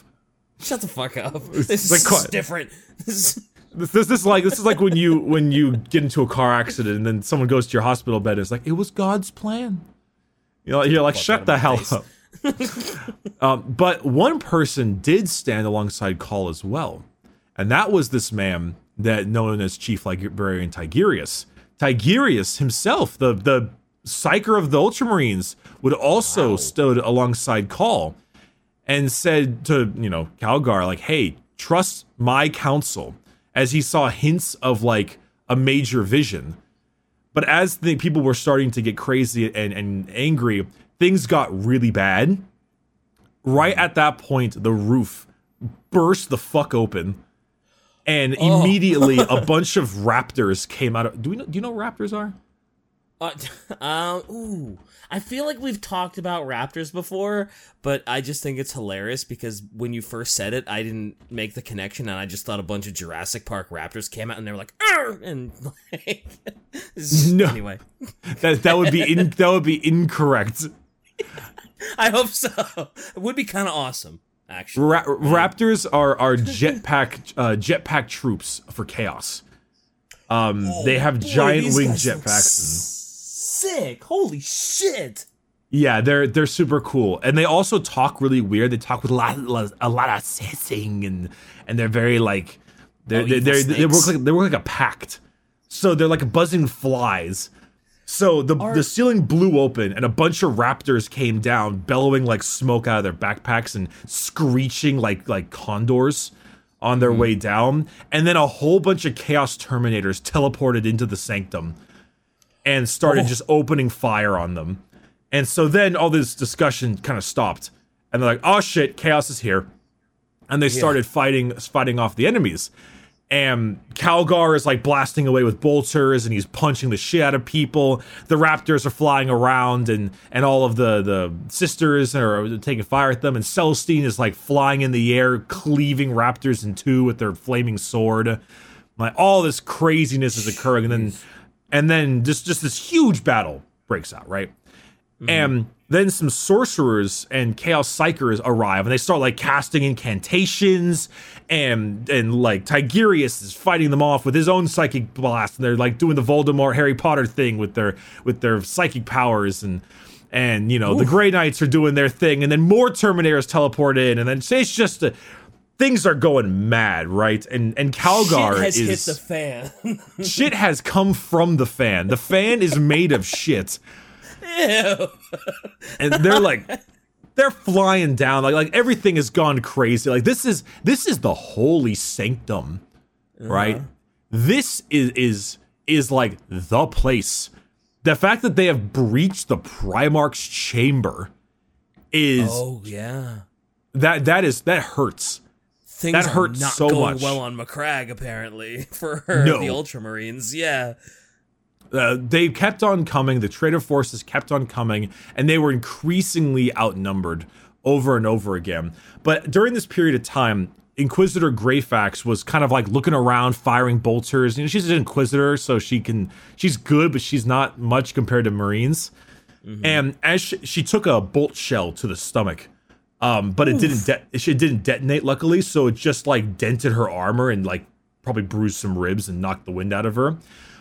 Shut the fuck up. This like is quite- different. This is- This, this is like this is like when you when you get into a car accident and then someone goes to your hospital bed and it's like it was God's plan. You know, you're like shut the hell my up. um, but one person did stand alongside Cawl as well, and that was this man that known as Chief Librarian Tigurius. Tigurius himself, the the psyker of the Ultramarines, would also stood alongside Cawl and said to you know Calgar like, "Hey, trust my counsel." As he saw hints of like a major vision, but as the people were starting to get crazy and, and angry, things got really bad. Right at that point, the roof burst the fuck open, and immediately a bunch of raptors came out of. Do we know? Do you know what raptors are? uh, um, ooh. I feel like we've talked about raptors before, but I just think it's hilarious because when you first said it, I didn't make the connection, and I just thought a bunch of Jurassic Park raptors came out and they were like, Arr! and like, No. anyway, That that would be in, that would be incorrect. I hope so. It would be kind of awesome, actually. Ra- raptors are are jetpack uh, jetpack troops for chaos. Um, they have Boy, giant wing jetpacks. Sick! Holy shit! yeah, they're they're super cool, and they also talk really weird. They talk with a lot a lot of hissing, and and they're very like they're Oh, they're, they're they work like they work like a pact. So they're like buzzing flies. So the the ceiling blew open and a bunch of raptors came down, bellowing like smoke out of their backpacks and screeching like like condors on their hmm. way down. And then a whole bunch of chaos terminators teleported into the sanctum and started oh. just opening fire on them. And so then all this discussion kind of stopped. And they're like, "Oh shit, chaos is here." And they started fighting fighting off the enemies. And Calgar is like blasting away with bolters and he's punching the shit out of people. The raptors are flying around and and all of the the sisters are taking fire at them and Celestine is like flying in the air cleaving raptors in two with their flaming sword. Like all this craziness is occurring and then and then just just this huge battle breaks out, right? Mm-hmm. And then some sorcerers and chaos psykers arrive and they start like casting incantations and and like Tigurius is fighting them off with his own psychic blast and they're like doing the Voldemort Harry Potter thing with their with their psychic powers and and you know the Grey Knights are doing their thing and then more Terminators teleport in and then it's just a, things are going mad right? And and Calgar Shit has is hit the fan. shit has come from the fan. The fan is made of shit Ew. and they're like they're flying down like like everything has gone crazy like this is this is the holy sanctum uh-huh. right this is is is like the place the fact that they have breached the primarch's chamber is Oh yeah. that that is that hurts Things That hurts not so going much. well on Macragge apparently for No. the Ultramarines. Yeah. Uh, they kept on coming. The traitor forces kept on coming, and they were increasingly outnumbered over and over again. But during this period of time, Inquisitor Greyfax was kind of like looking around, firing bolters. You know, she's an Inquisitor, so she can she's good, but she's not much compared to Marines. Mm-hmm. And as she, she, took a bolt shell to the stomach, um, but Oof. it didn't de- it didn't detonate, luckily. So it just like dented her armor and like probably bruised some ribs and knocked the wind out of her.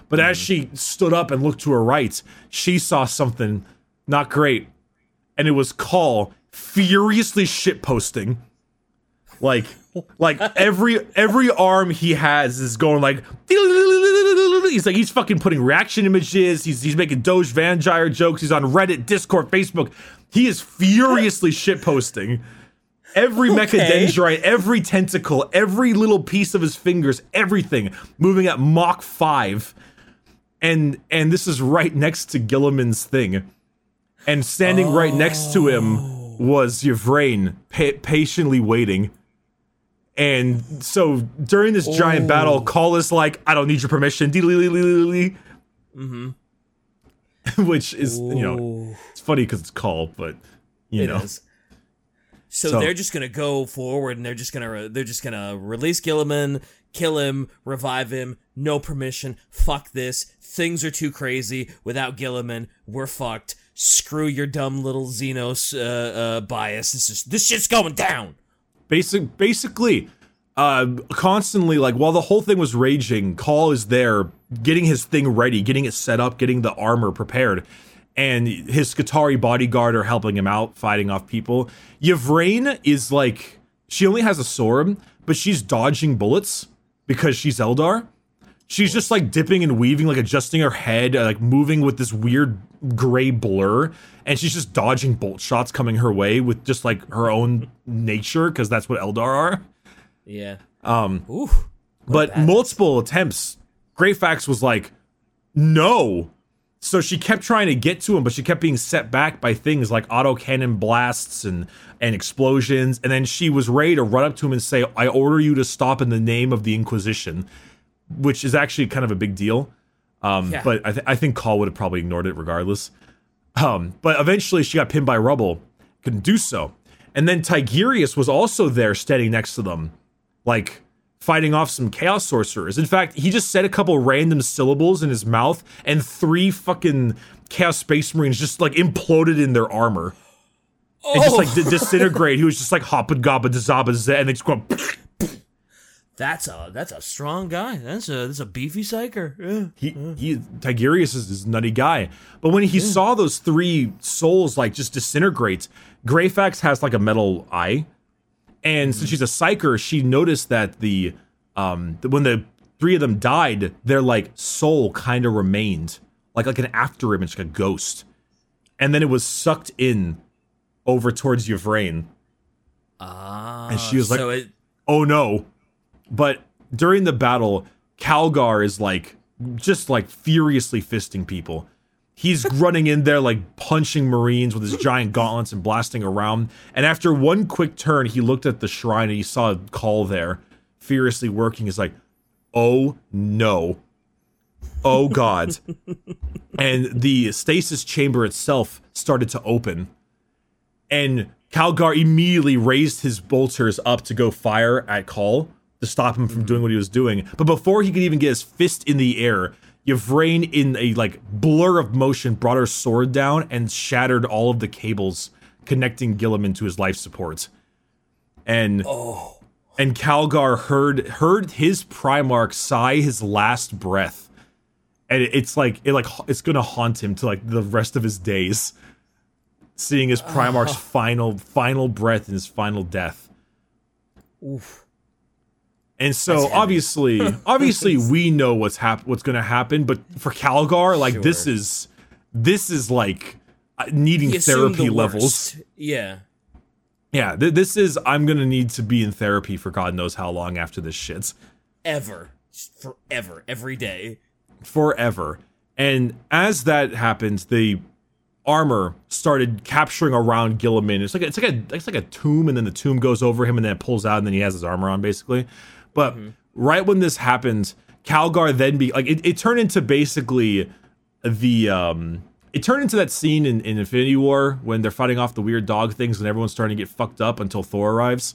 But mm-hmm. as she stood up and looked to her right, she saw something not great, and it was Cawl furiously shitposting, like like every every arm he has is going like he's like he's fucking putting reaction images. He's he's making Doge Vangyre jokes. He's on Reddit, Discord, Facebook. He is furiously shit posting every okay. mechadendrite, every tentacle, every little piece of his fingers, everything moving at Mach five. And and this is right next to Guilliman's thing, and standing oh. right next to him was Yvraine, pa- patiently waiting. And so during this giant oh. battle, Cawl is like, I don't need your permission. Mm-hmm. Which is, Ooh. you know, it's funny because it's Cawl, but, you it know. Is. So, so, they're just gonna go forward and they're just gonna they're just gonna release Guilliman, kill him, revive him, no permission. Fuck this. Things are too crazy. Without Guilliman, we're fucked. Screw your dumb little Xenos uh, uh, bias. This is this shit's going down basic basically uh constantly like while the whole thing was raging Cawl is there getting his thing ready getting it set up getting the armor prepared and his Skitarii bodyguard are helping him out fighting off people Yvraine is like she only has a sword but she's dodging bullets because she's Eldar she's just like dipping and weaving like adjusting her head like moving with this weird gray blur and she's just dodging bolt shots coming her way with just like her own nature because that's what Eldar are. Yeah. Um. Oof, but multiple attempts, Greyfax was like, no. So she kept trying to get to him, but she kept being set back by things like autocannon blasts and and explosions. And then she was ready to run up to him and say, "I order you to stop in the name of the Inquisition," which is actually kind of a big deal. Um, yeah. But I, th- I think Call would have probably ignored it regardless. Um, but eventually she got pinned by rubble, couldn't do so. And then Tigurius was also there standing next to them, like fighting off some chaos sorcerers. In fact, he just said a couple random syllables in his mouth, and three fucking chaos space marines just like imploded in their armor. Oh. And just like d- oh. disintegrate. he was just like hoppa gobba dazaba and they just go that's a that's a strong guy. That's a that's a beefy psyker. Yeah. He he Tigurius is this nutty guy. But when he yeah. saw those three souls like just disintegrate, Greyfax has like a metal eye. And mm-hmm. since she's a psyker, she noticed that the um when the three of them died, their like soul kind of remained. Like like an after image, like a ghost. And then it was sucked in over towards Yvraine. Ah. And she was like, so it- Oh no but during the battle, Calgar is like just like furiously fisting people. He's running in there like punching Marines with his giant gauntlets and blasting around. And after one quick turn, he looked at the shrine and he saw a Cawl there, furiously working. He's like, "Oh no, oh god!" and the stasis chamber itself started to open, and Calgar immediately raised his bolters up to go fire at Cawl to stop him from mm-hmm. doing what he was doing. But before he could even get his fist in the air, Yvraine, in a like blur of motion, brought her sword down and shattered all of the cables connecting Guilliman to his life support. And oh. and Calgar heard heard his Primarch sigh his last breath. And it's like it like it's gonna haunt him to like the rest of his days. Seeing his Primarch's uh. final final breath and his final death. Oof. And so obviously, obviously we know what's hap- what's going to happen, but for Calgar, like sure. this is this is like uh, needing therapy levels. Yeah. Yeah, th- this is I'm going to need to be in therapy for God knows how long after this shit. Ever. Forever, every day. Forever. And as that happens, the armor started capturing around Guilliman. It's like a, it's like a it's like a tomb, and then the tomb goes over him, and then it pulls out, and then he has his armor on, basically. But mm-hmm. right when this happened, Calgar then be like it, it turned into basically the um it turned into that scene in, in Infinity War when they're fighting off the weird dog things and everyone's starting to get fucked up until Thor arrives.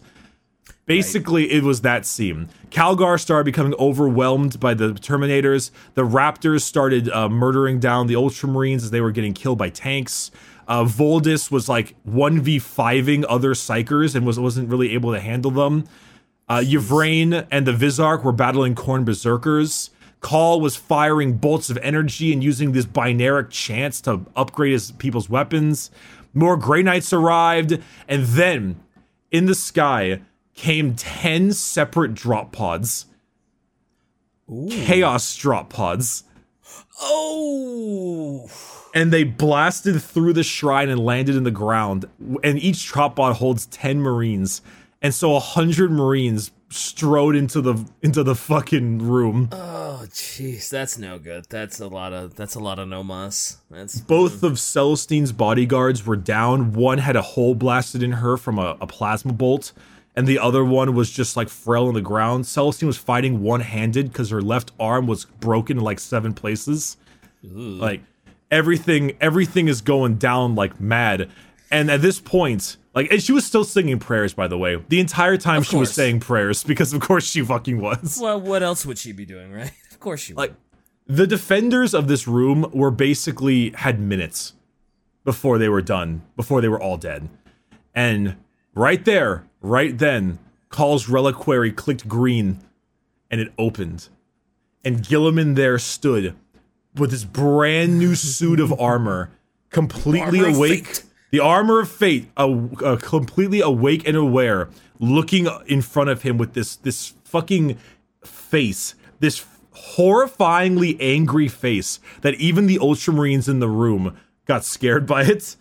Basically, right. it was that scene. Calgar started becoming overwhelmed by the Terminators. The Raptors started uh, murdering down the Ultramarines as they were getting killed by tanks. Uh, Voldus was like 1v5ing other Psykers and was, wasn't really able to handle them. Uh, Yvraine and the Visarch were battling Khorne Berserkers. Cawl was firing bolts of energy and using this binaric chance to upgrade his people's weapons. More Grey Knights arrived, and then in the sky came 10 separate drop pods. Ooh. Chaos drop pods. Oh! And they blasted through the shrine and landed in the ground. And each drop pod holds 10 Marines. And so a hundred Marines strode into the into the fucking room. Oh, jeez, that's no good. That's a lot of that's a lot of no mas. That's both mm. of Celestine's bodyguards were down. One had a hole blasted in her from a, a plasma bolt, and the other one was just like frail on the ground. Celestine was fighting one handed because her left arm was broken in like seven places. Ooh. Like everything, everything is going down like mad. And at this point, like, and she was still singing prayers, by the way. The entire time she was saying prayers, because of course she fucking was. Well, what else would she be doing, right? Of course she would. Like, the defenders of this room were basically had minutes before they were done, before they were all dead. And right there, right then, Cawl's reliquary clicked green and it opened. And Guilliman there stood with his brand new suit of armor, completely armor awake the armor of fate, uh, completely awake and aware, looking in front of him with this this fucking face, this horrifyingly angry face that even the Ultramarines in the room got scared by it.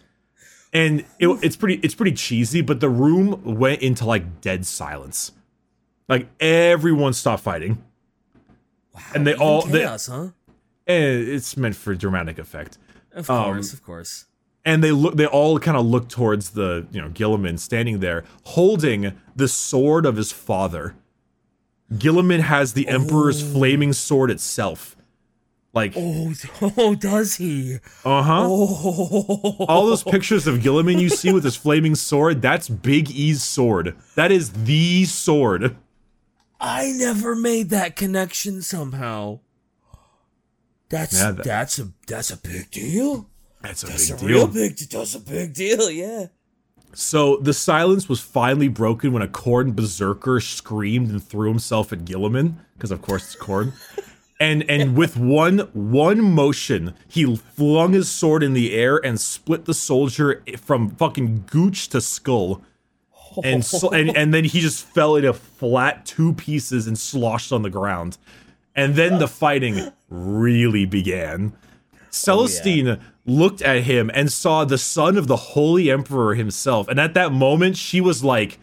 And it, it's pretty it's pretty cheesy, but the room went into like dead silence. Like everyone stopped fighting. Wow, and they all chaos, they, huh? And it's meant for dramatic effect. Of course, um, of course and they look they all kind of look towards the you know Guilliman standing there holding the sword of his father. Guilliman has the oh. Emperor's flaming sword itself. Like oh, oh does he? Uh-huh. Oh. All those pictures of Guilliman you see with his flaming sword, that's Big E's sword. That is the sword. I never made that connection somehow. That's yeah, that, that's a that's a big deal. That's a that's big a deal. Real big. That's a big deal. Yeah. So the silence was finally broken when a Khorne berserker screamed and threw himself at Guilliman, because of course it's Khorne. and and with one one motion, he flung his sword in the air and split the soldier from fucking gooch to skull. And so, and and then he just fell into flat two pieces and sloshed on the ground. And then the fighting really began. Celestine oh, yeah looked at him and saw the son of the holy emperor himself. And at that moment she was like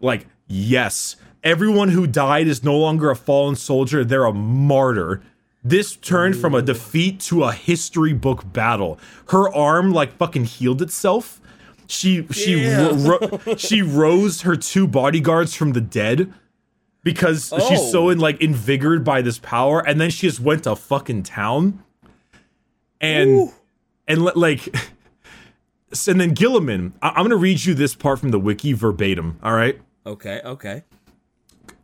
like yes everyone who died is no longer a fallen soldier they're a martyr. This turned from a defeat to a history book battle. Her arm like fucking healed itself. She she yeah. ro- ro- she rose her two bodyguards from the dead because oh. she's so in like invigorated by this power. And then she just went to fucking town. And Ooh and like and then Guilliman. I- I'm going to read you this part from the wiki verbatim, all right? Okay, okay.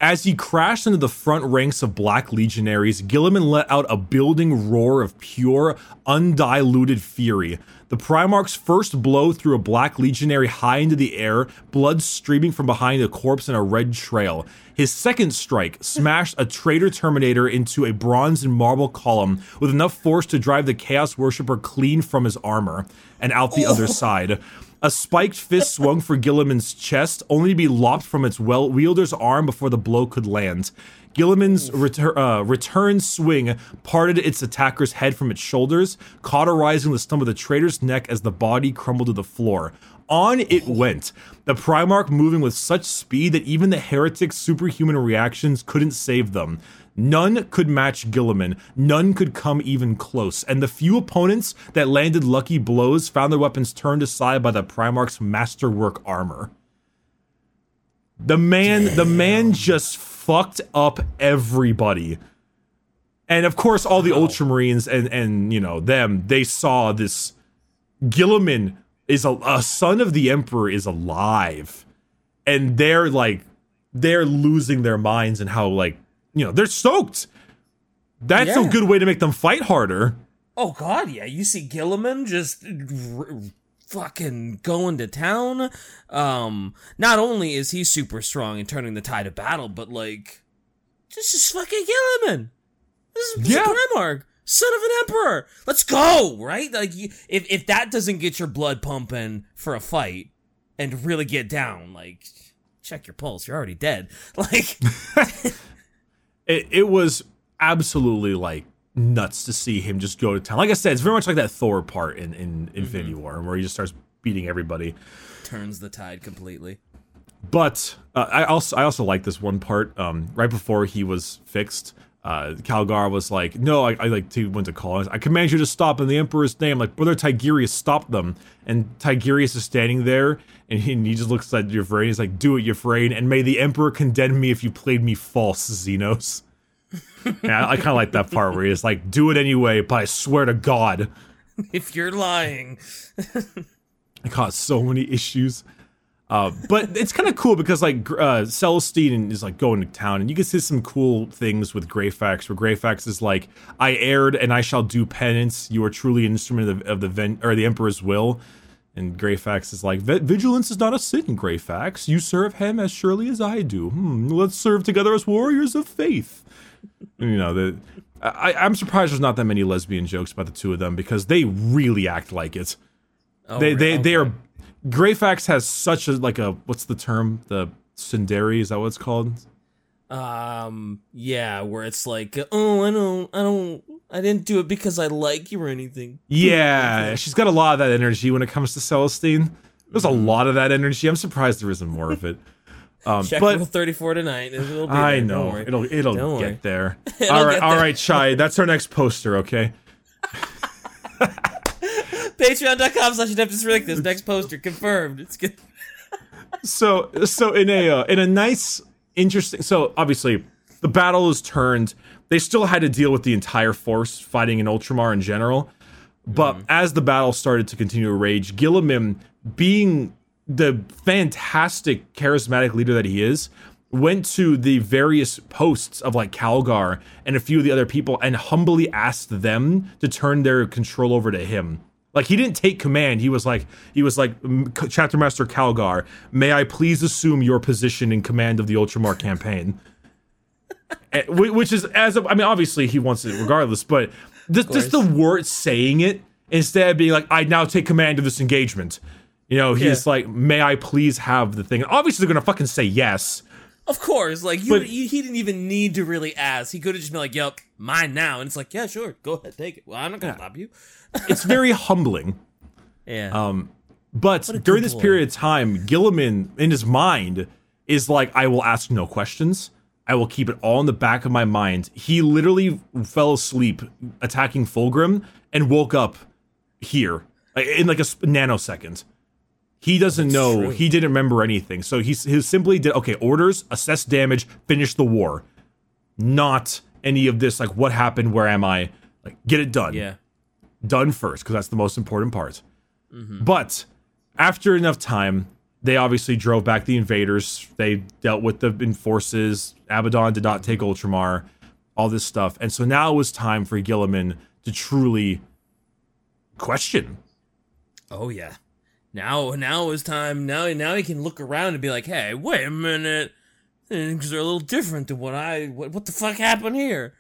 As he crashed into the front ranks of black legionaries, Guilliman let out a building roar of pure, undiluted fury. The Primarch's first blow threw a black legionary high into the air, blood streaming from behind a corpse in a red trail. His second strike smashed a traitor Terminator into a bronze and marble column with enough force to drive the Chaos Worshipper clean from his armor and out the oh. other side. A spiked fist swung for Guilliman's chest, only to be lopped from its well wielder's arm before the blow could land. Guilliman's retur- uh, return swing parted its attacker's head from its shoulders, cauterizing the stump of the traitor's neck as the body crumbled to the floor. On it went, the Primarch moving with such speed that even the heretic's superhuman reactions couldn't save them. None could match Guilliman. none could come even close, and the few opponents that landed lucky blows found their weapons turned aside by the Primarch's masterwork armor. The man, Damn. the man just fucked up everybody. And of course, all the Ultramarines and and you know them, they saw this Guilliman is a, a son of the Emperor is alive, and they're like they're losing their minds and how like you know they're stoked. That's Yeah. a good way to make them fight harder. Oh God, yeah. You see Guilliman just r- fucking going to town. Um, not only is he super strong and turning the tide of battle, but like, this is fucking Guilliman. This is, Yeah. Primarch, son of an emperor. Let's go, right? Like, you, if if that doesn't get your blood pumping for a fight and really get down, like, check your pulse. You're already dead. Like, it, it was absolutely like nuts to see him just go to town. Like I said, it's very much like that Thor part in, in Infinity War where he just starts beating everybody. turns the tide completely. But uh, I also I also like this one part. Um, right before he was fixed, uh, Calgar was like, "No, I, I like to went to Cawl. I command you to stop in the Emperor's name." Like, brother Tigurius stopped them, and Tigurius is standing there, and he, and he just looks at Euphrates. He's like, "Do it, Euphrates, and may the Emperor condemn me if you played me false, Xenos." yeah, I, I kind of like that part where he's like, "Do it anyway," but I swear to God, If you're lying, it caused so many issues. Uh, but it's kind of cool because like uh, Celestine is like going to town, and you can see some cool things with Greyfax. Where Greyfax is like, "I erred, and I shall do penance. You are truly an instrument of the, of the ven- or the Emperor's will." And Greyfax is like, "Vigilance is not a sin, Greyfax. You serve him as surely as I do. Hmm, let's serve together as warriors of faith." You know the. I, I'm surprised there's not that many lesbian jokes about the two of them because they really act like it oh, they they re- they are Greyfax has such a like a what's the term? The tsundere is that what it's called? Um, yeah, where it's like, oh, I don't, I don't, I didn't do it because I like you or anything. yeah she's got a lot of that energy when it comes to Celestine. There's a lot of that energy. I'm surprised there isn't more of it. Um Check but rule 34 tonight. It'll be I there, know. it'll it'll Don't worry. get there. It'll all right all right Chai that's our next poster okay Patreon.com slash Adeptus Ridiculous. Next poster confirmed. It's good. so so in a uh, in a nice interesting so obviously the battle is turned they still had to deal with the entire force fighting in ultramar in general but as the battle started to continue to rage guilliman being the fantastic charismatic leader that he is went to the various posts of like calgar and a few of the other people and humbly asked them to turn their control over to him like he didn't take command. He was like he was like Chapter Master Calgar. May I please assume your position in command of the Ultramar campaign? Eh, Which is as of, I mean, obviously he wants it regardless, but just, just the word saying it instead of being like I now take command of this engagement. You know, he's Yeah. like, may I please have the thing? Obviously, they're gonna fucking say yes. Of course, like you, But- you, he didn't even need to really ask. He could have just been like, "Yep, mine now," and it's like, "Yeah, sure, go ahead, take it." Well, I'm not gonna stop you. It's very humbling. Yeah, Um, But during this boy. period of time, Guilliman, in his mind, is like, I will ask no questions. I will keep it all in the back of my mind. He literally fell asleep attacking Fulgrim and woke up here in like a nanosecond. He doesn't know. true. He didn't remember anything. So he, he simply did, okay, orders, assess damage, finish the war. Not any of this, like, what happened? Where am I? Like, get it done yeah. done first because that's the most important part. Mm-hmm. But after enough time, they obviously drove back the invaders. They dealt with the enforces. Abaddon did not take mm-hmm. Ultramar, all this stuff. And so now it was time for Guilliman to truly question. Oh yeah. Now, now is time. Now, now he can look around and be like, "Hey, wait a minute, things are a little different than what I. What, what the fuck happened here?"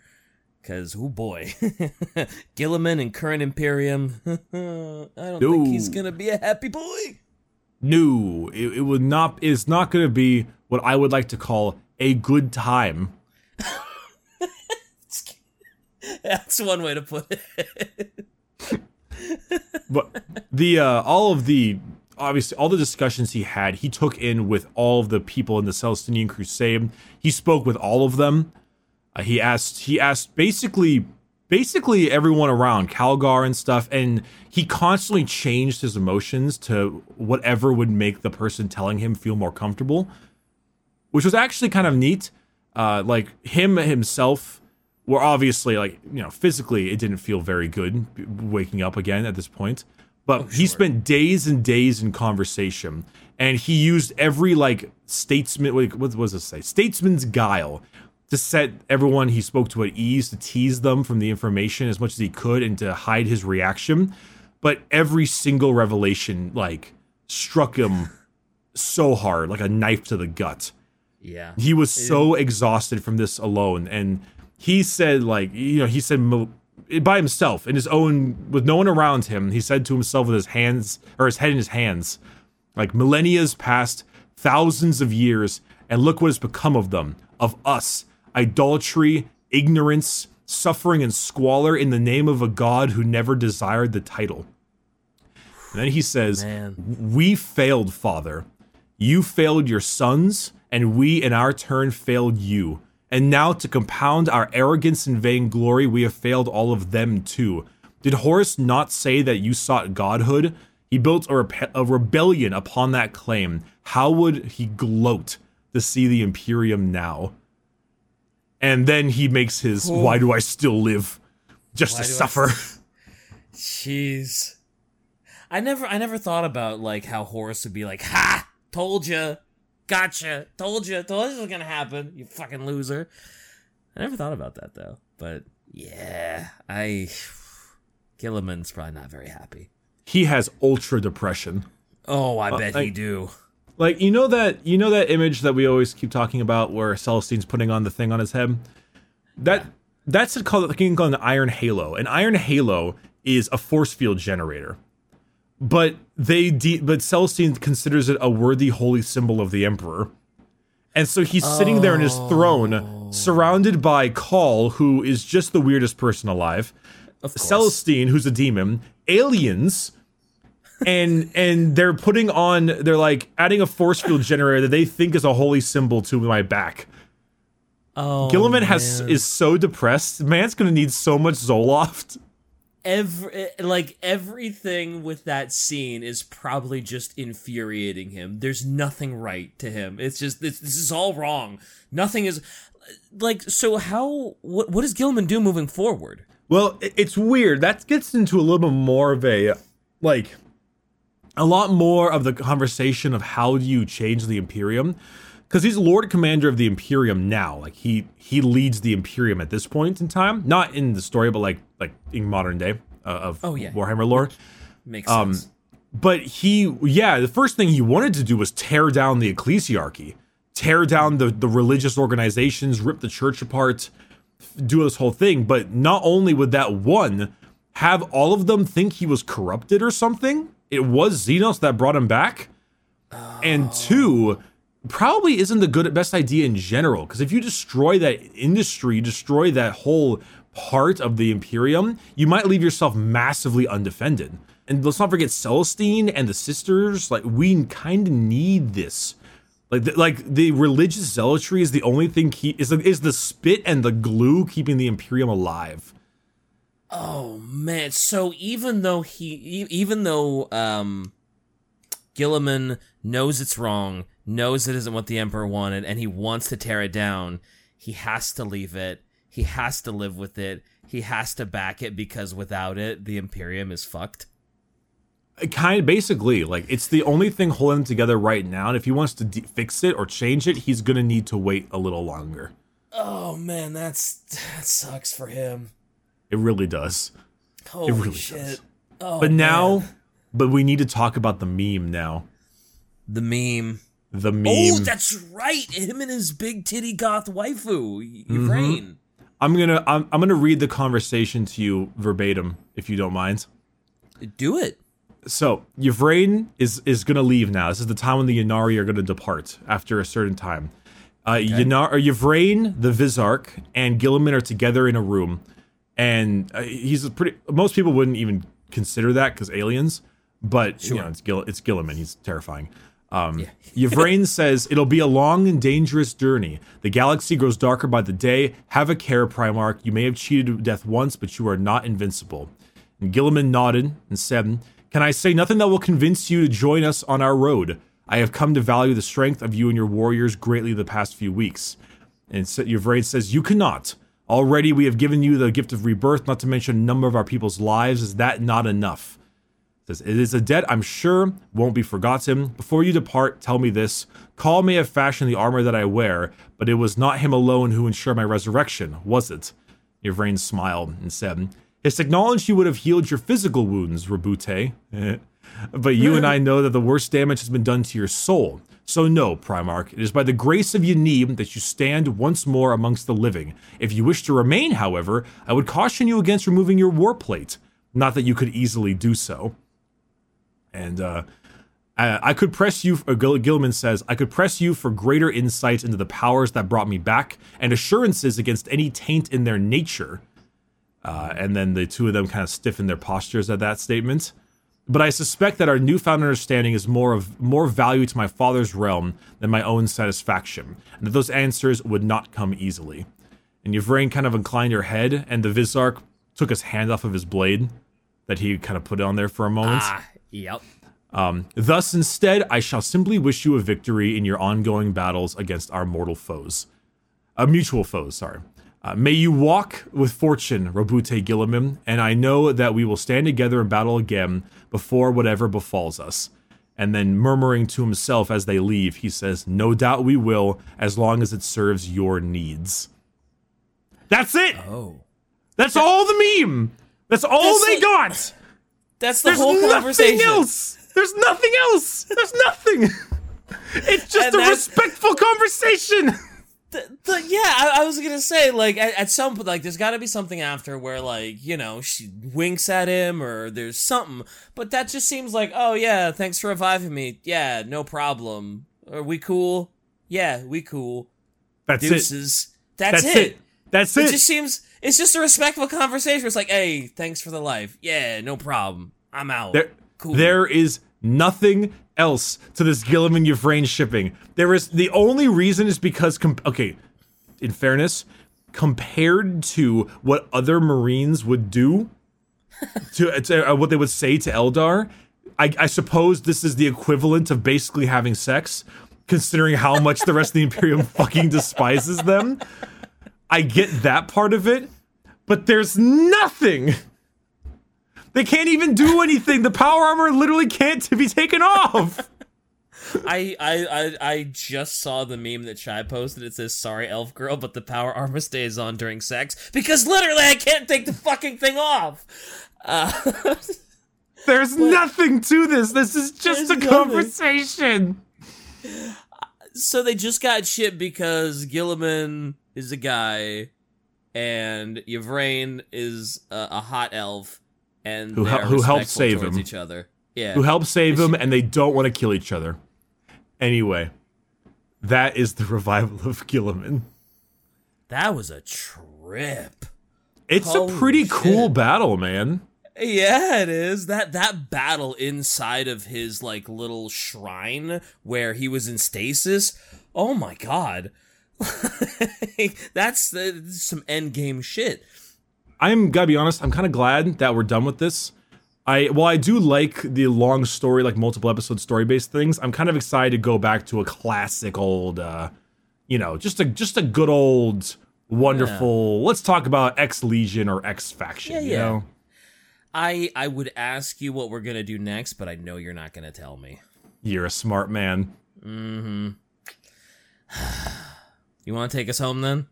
Because, oh boy, Guilliman and current Imperium. I don't think he's gonna be a happy boy. No, it, it would not. It's not going to be what I would like to call a good time. That's one way to put it. But the uh all of the obviously all the discussions he had he took in with all of the people in the celestinian crusade. He spoke with all of them. Uh, he asked he asked basically basically everyone around calgar and stuff and he constantly changed his emotions to whatever would make the person telling him feel more comfortable which was actually kind of neat. Uh like him himself where obviously, like you know, physically it didn't feel very good waking up again at this point. But Oh, he spent days and days in conversation, and he used every like statesman. What what does this say? Statesman's guile to set everyone he spoke to at ease, to tease them from the information as much as he could, and to hide his reaction. But every single revelation, like, struck him so hard, like a knife to the gut. Yeah. He was so exhausted from this alone, and he said, like, you know, he said by himself in his own, with no one around him. He said to himself with his hands or his head in his hands, like, millennia's passed, thousands of years, and look what has become of them, of us, idolatry, ignorance, suffering, and squalor in the name of a God who never desired the title. And then he says, Man. We failed, Father. You failed your sons, and we in our turn failed you. And now, to compound our arrogance and vainglory, we have failed all of them too. Did Horus not say that you sought godhood? He built a, rep- a rebellion upon that claim. How would he gloat to see the Imperium now? And then he makes his why do I still live? Just Why to suffer. Jeez. I never I never thought about like how Horus would be like, "Ha! Told you. Gotcha. Told you. Told you this was going to happen. You fucking loser." I never thought about that though. But yeah, I Guilliman's probably not very happy. he has ultra depression. Oh, I uh, bet he do. Like you know that you know that image that we always keep talking about where Celestine's putting on the thing on his head. That that's called the thing called an iron halo. An iron halo is a force field generator, but they de- but Celestine considers it a worthy holy symbol of the Emperor, and so he's sitting there in his oh. throne, surrounded by Cawl, who is just the weirdest person alive. Celestine, who's a demon, aliens, and and they're putting on they're like adding a force field generator that they think is a holy symbol to my back. oh, Guilliman has man. is so depressed. Man's gonna need so much Zoloft. Every like everything with that scene is probably just infuriating him. There's nothing right to him. It's just this, this is all wrong. Nothing is like so. How what what does Guilliman do moving forward? Well, it's weird. That gets into a little bit more of a like a lot more of the conversation of how do you change the Imperium because he's Lord Commander of the Imperium now. Like he he leads the Imperium at this point in time, not in the story, but like like in modern day uh, of Oh, yeah. Warhammer lore. Makes Um, sense. But he, yeah, the first thing he wanted to do was tear down the ecclesiarchy, tear down the the religious organizations, rip the church apart, do this whole thing. But not only would that one have all of them think he was corrupted or something, it was Xenos that brought him back, and two, probably isn't the good best idea in general. Because if you destroy that industry, destroy that whole part of the Imperium, you might leave yourself massively undefended. And let's not forget Celestine and the sisters. Like we kind of need this. Like the, like the religious zealotry is the only thing keep is the, is the spit and the glue keeping the Imperium alive. Oh man! So even though he, even though um, Gilliman knows it's wrong, knows it isn't what the Emperor wanted, and he wants to tear it down, he has to leave it. He has to live with it. He has to back it because without it, the Imperium is fucked. kind of basically like it's the only thing holding them together right now and if he wants to de- fix it or change it he's gonna need to wait a little longer Oh man, that's that sucks for him. it really does Holy really shit! does. Oh, but now man. but we need to talk about the meme now the meme. The meme Oh, that's right. Him and his big titty goth waifu, Mm-hmm. I'm gonna I'm, I'm gonna read the conversation to you verbatim if you don't mind Do it. so Yvraine is is gonna leave now. This is the time when the Ynnari are gonna depart after a certain time. Uh, Yanar, or Yvraine, the Visarch, and Guilliman are together in a room, and uh, he's a pretty. Most people wouldn't even consider that because aliens, but you know it's Gil, it's Guilliman. He's terrifying. Um, Yvraine says it'll be a long and dangerous journey. The galaxy grows darker by the day. Have a care, Primarch. You may have cheated death once, but you are not invincible. And Guilliman nodded and said, Can I say nothing that will convince you to join us on our road? I have come to value the strength of you and your warriors greatly the past few weeks. And Yvraine says, You cannot. Already we have given you the gift of rebirth, not to mention a number of our people's lives. Is that not enough? Says, It is a debt I'm sure won't be forgotten. Before you depart, tell me this. Cawl may have fashioned the armor that I wear, but it was not him alone who ensured my resurrection, was it? Yvraine smiled and said, His technology would have healed your physical wounds, Roboute. but you and I know that the worst damage has been done to your soul. So no, Primarch, it is by the grace of Ynnead that you stand once more amongst the living. If you wish to remain, however, I would caution you against removing your war plate. Not that you could easily do so. And uh, I, I could press you. Uh, Gil- Gilman says I could press you for greater insight into the powers that brought me back and assurances against any taint in their nature. Uh, and then the two of them kind of stiffen their postures at that statement. But I suspect that our newfound understanding is more of more value to my father's realm than my own satisfaction, and that those answers would not come easily. And Yvraine kind of inclined her head, and the Visarch took his hand off of his blade that he kind of put on there for a moment. Ah, yep. Um, thus, instead, I shall simply wish you a victory in your ongoing battles against our mortal foes. Uh, mutual foes, sorry. Uh, may you walk with fortune, Roboute Guilliman, and I know that we will stand together in battle again before whatever befalls us. And then, murmuring to himself as they leave, he says, No doubt we will, as long as it serves your needs. That's it! Oh. That's all the meme! That's all That's they like- got! That's the There's whole conversation. else. There's nothing else. There's nothing. It's just And a respectful conversation. The, the, yeah, I, I was gonna say like at, at some point like there's got to be something after where like you know she winks at him or there's something, but that just seems like oh yeah, thanks for reviving me. Yeah, no problem. Are we cool? Yeah, we cool. That's it. That's, That's it. it. That's It it. just seems it's just a respectful conversation. It's like, hey, thanks for the life. Yeah, no problem. I'm out. There, cool. there is nothing else to this Guilliman Yvraine shipping. There is the only reason is because com- okay, in fairness, compared to what other Marines would do to, to uh, what they would say to Eldar, I, I suppose this is the equivalent of basically having sex, considering how much the rest of the Imperium fucking despises them. I get that part of it, but there's nothing. They can't even do anything. The power armor literally can't be taken off. I, I I I just saw the meme that Shy posted. It says "Sorry, elf girl," but the power armor stays on during sex because literally I can't take the fucking thing off. Uh, There's nothing to this. This is just a nothing. conversation. so they just got shit because Guilliman is a guy, and Yvraine is a, a hot elf, and Who hel- who helped save him. each other. Yeah, Who help save him, and they don't want to kill each other. Anyway, that is the revival of Guilliman. that was a trip. It's Holy a pretty cool battle, man. Yeah, it is. That that battle inside of his like little shrine where he was in stasis. Oh my god. That's uh, some end game shit. I'm gotta be honest. I'm kind of glad that we're done with this. I well, I do like the long story, like multiple episode story based things. I'm kind of excited to go back to a classic old, uh, you know, just a just a good old wonderful. Let's talk about X Legion or X Faction. Yeah, you yeah. know, I I would ask you what we're gonna do next, but I know you're not gonna tell me. you're a smart man. You want to take us home then?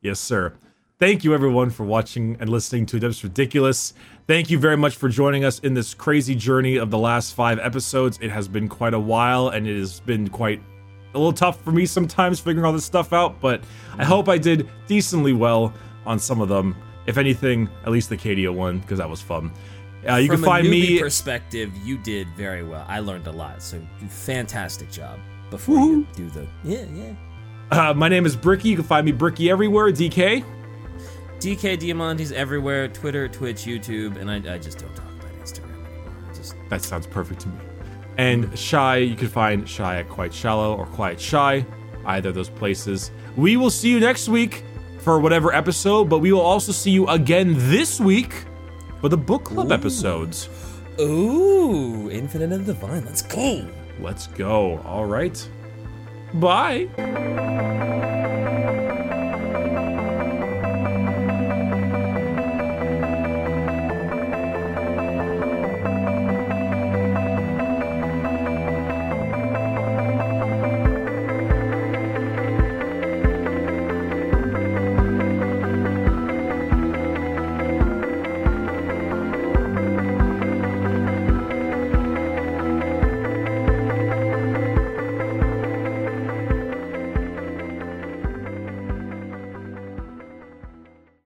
Yes, sir. Thank you, everyone, for watching and listening to Adeptus Ridiculous. Thank you very much for joining us in this crazy journey of the last five episodes. It has been quite a while, and it has been quite a little tough for me sometimes figuring all this stuff out, but I hope I did decently well on some of them. If anything, at least the Cadia one, because that was fun. Uh, you From can find me. perspective, you did very well. I learned a lot, so fantastic job. Before you do the yeah yeah. Uh, my name is Bricky. You can find me Bricky everywhere. DK. DK Diamantes everywhere, Twitter, Twitch, YouTube, and I, I just don't talk about Instagram anymore. Just That sounds perfect to me. And Shy, you can find Shy at Quite Shallow or Quiet Shy, either of those places. We will see you next week for whatever episode, but we will also see you again this week for the book club episodes. Ooh, Infinite and Divine. Let's go. Let's go. All right. Bye.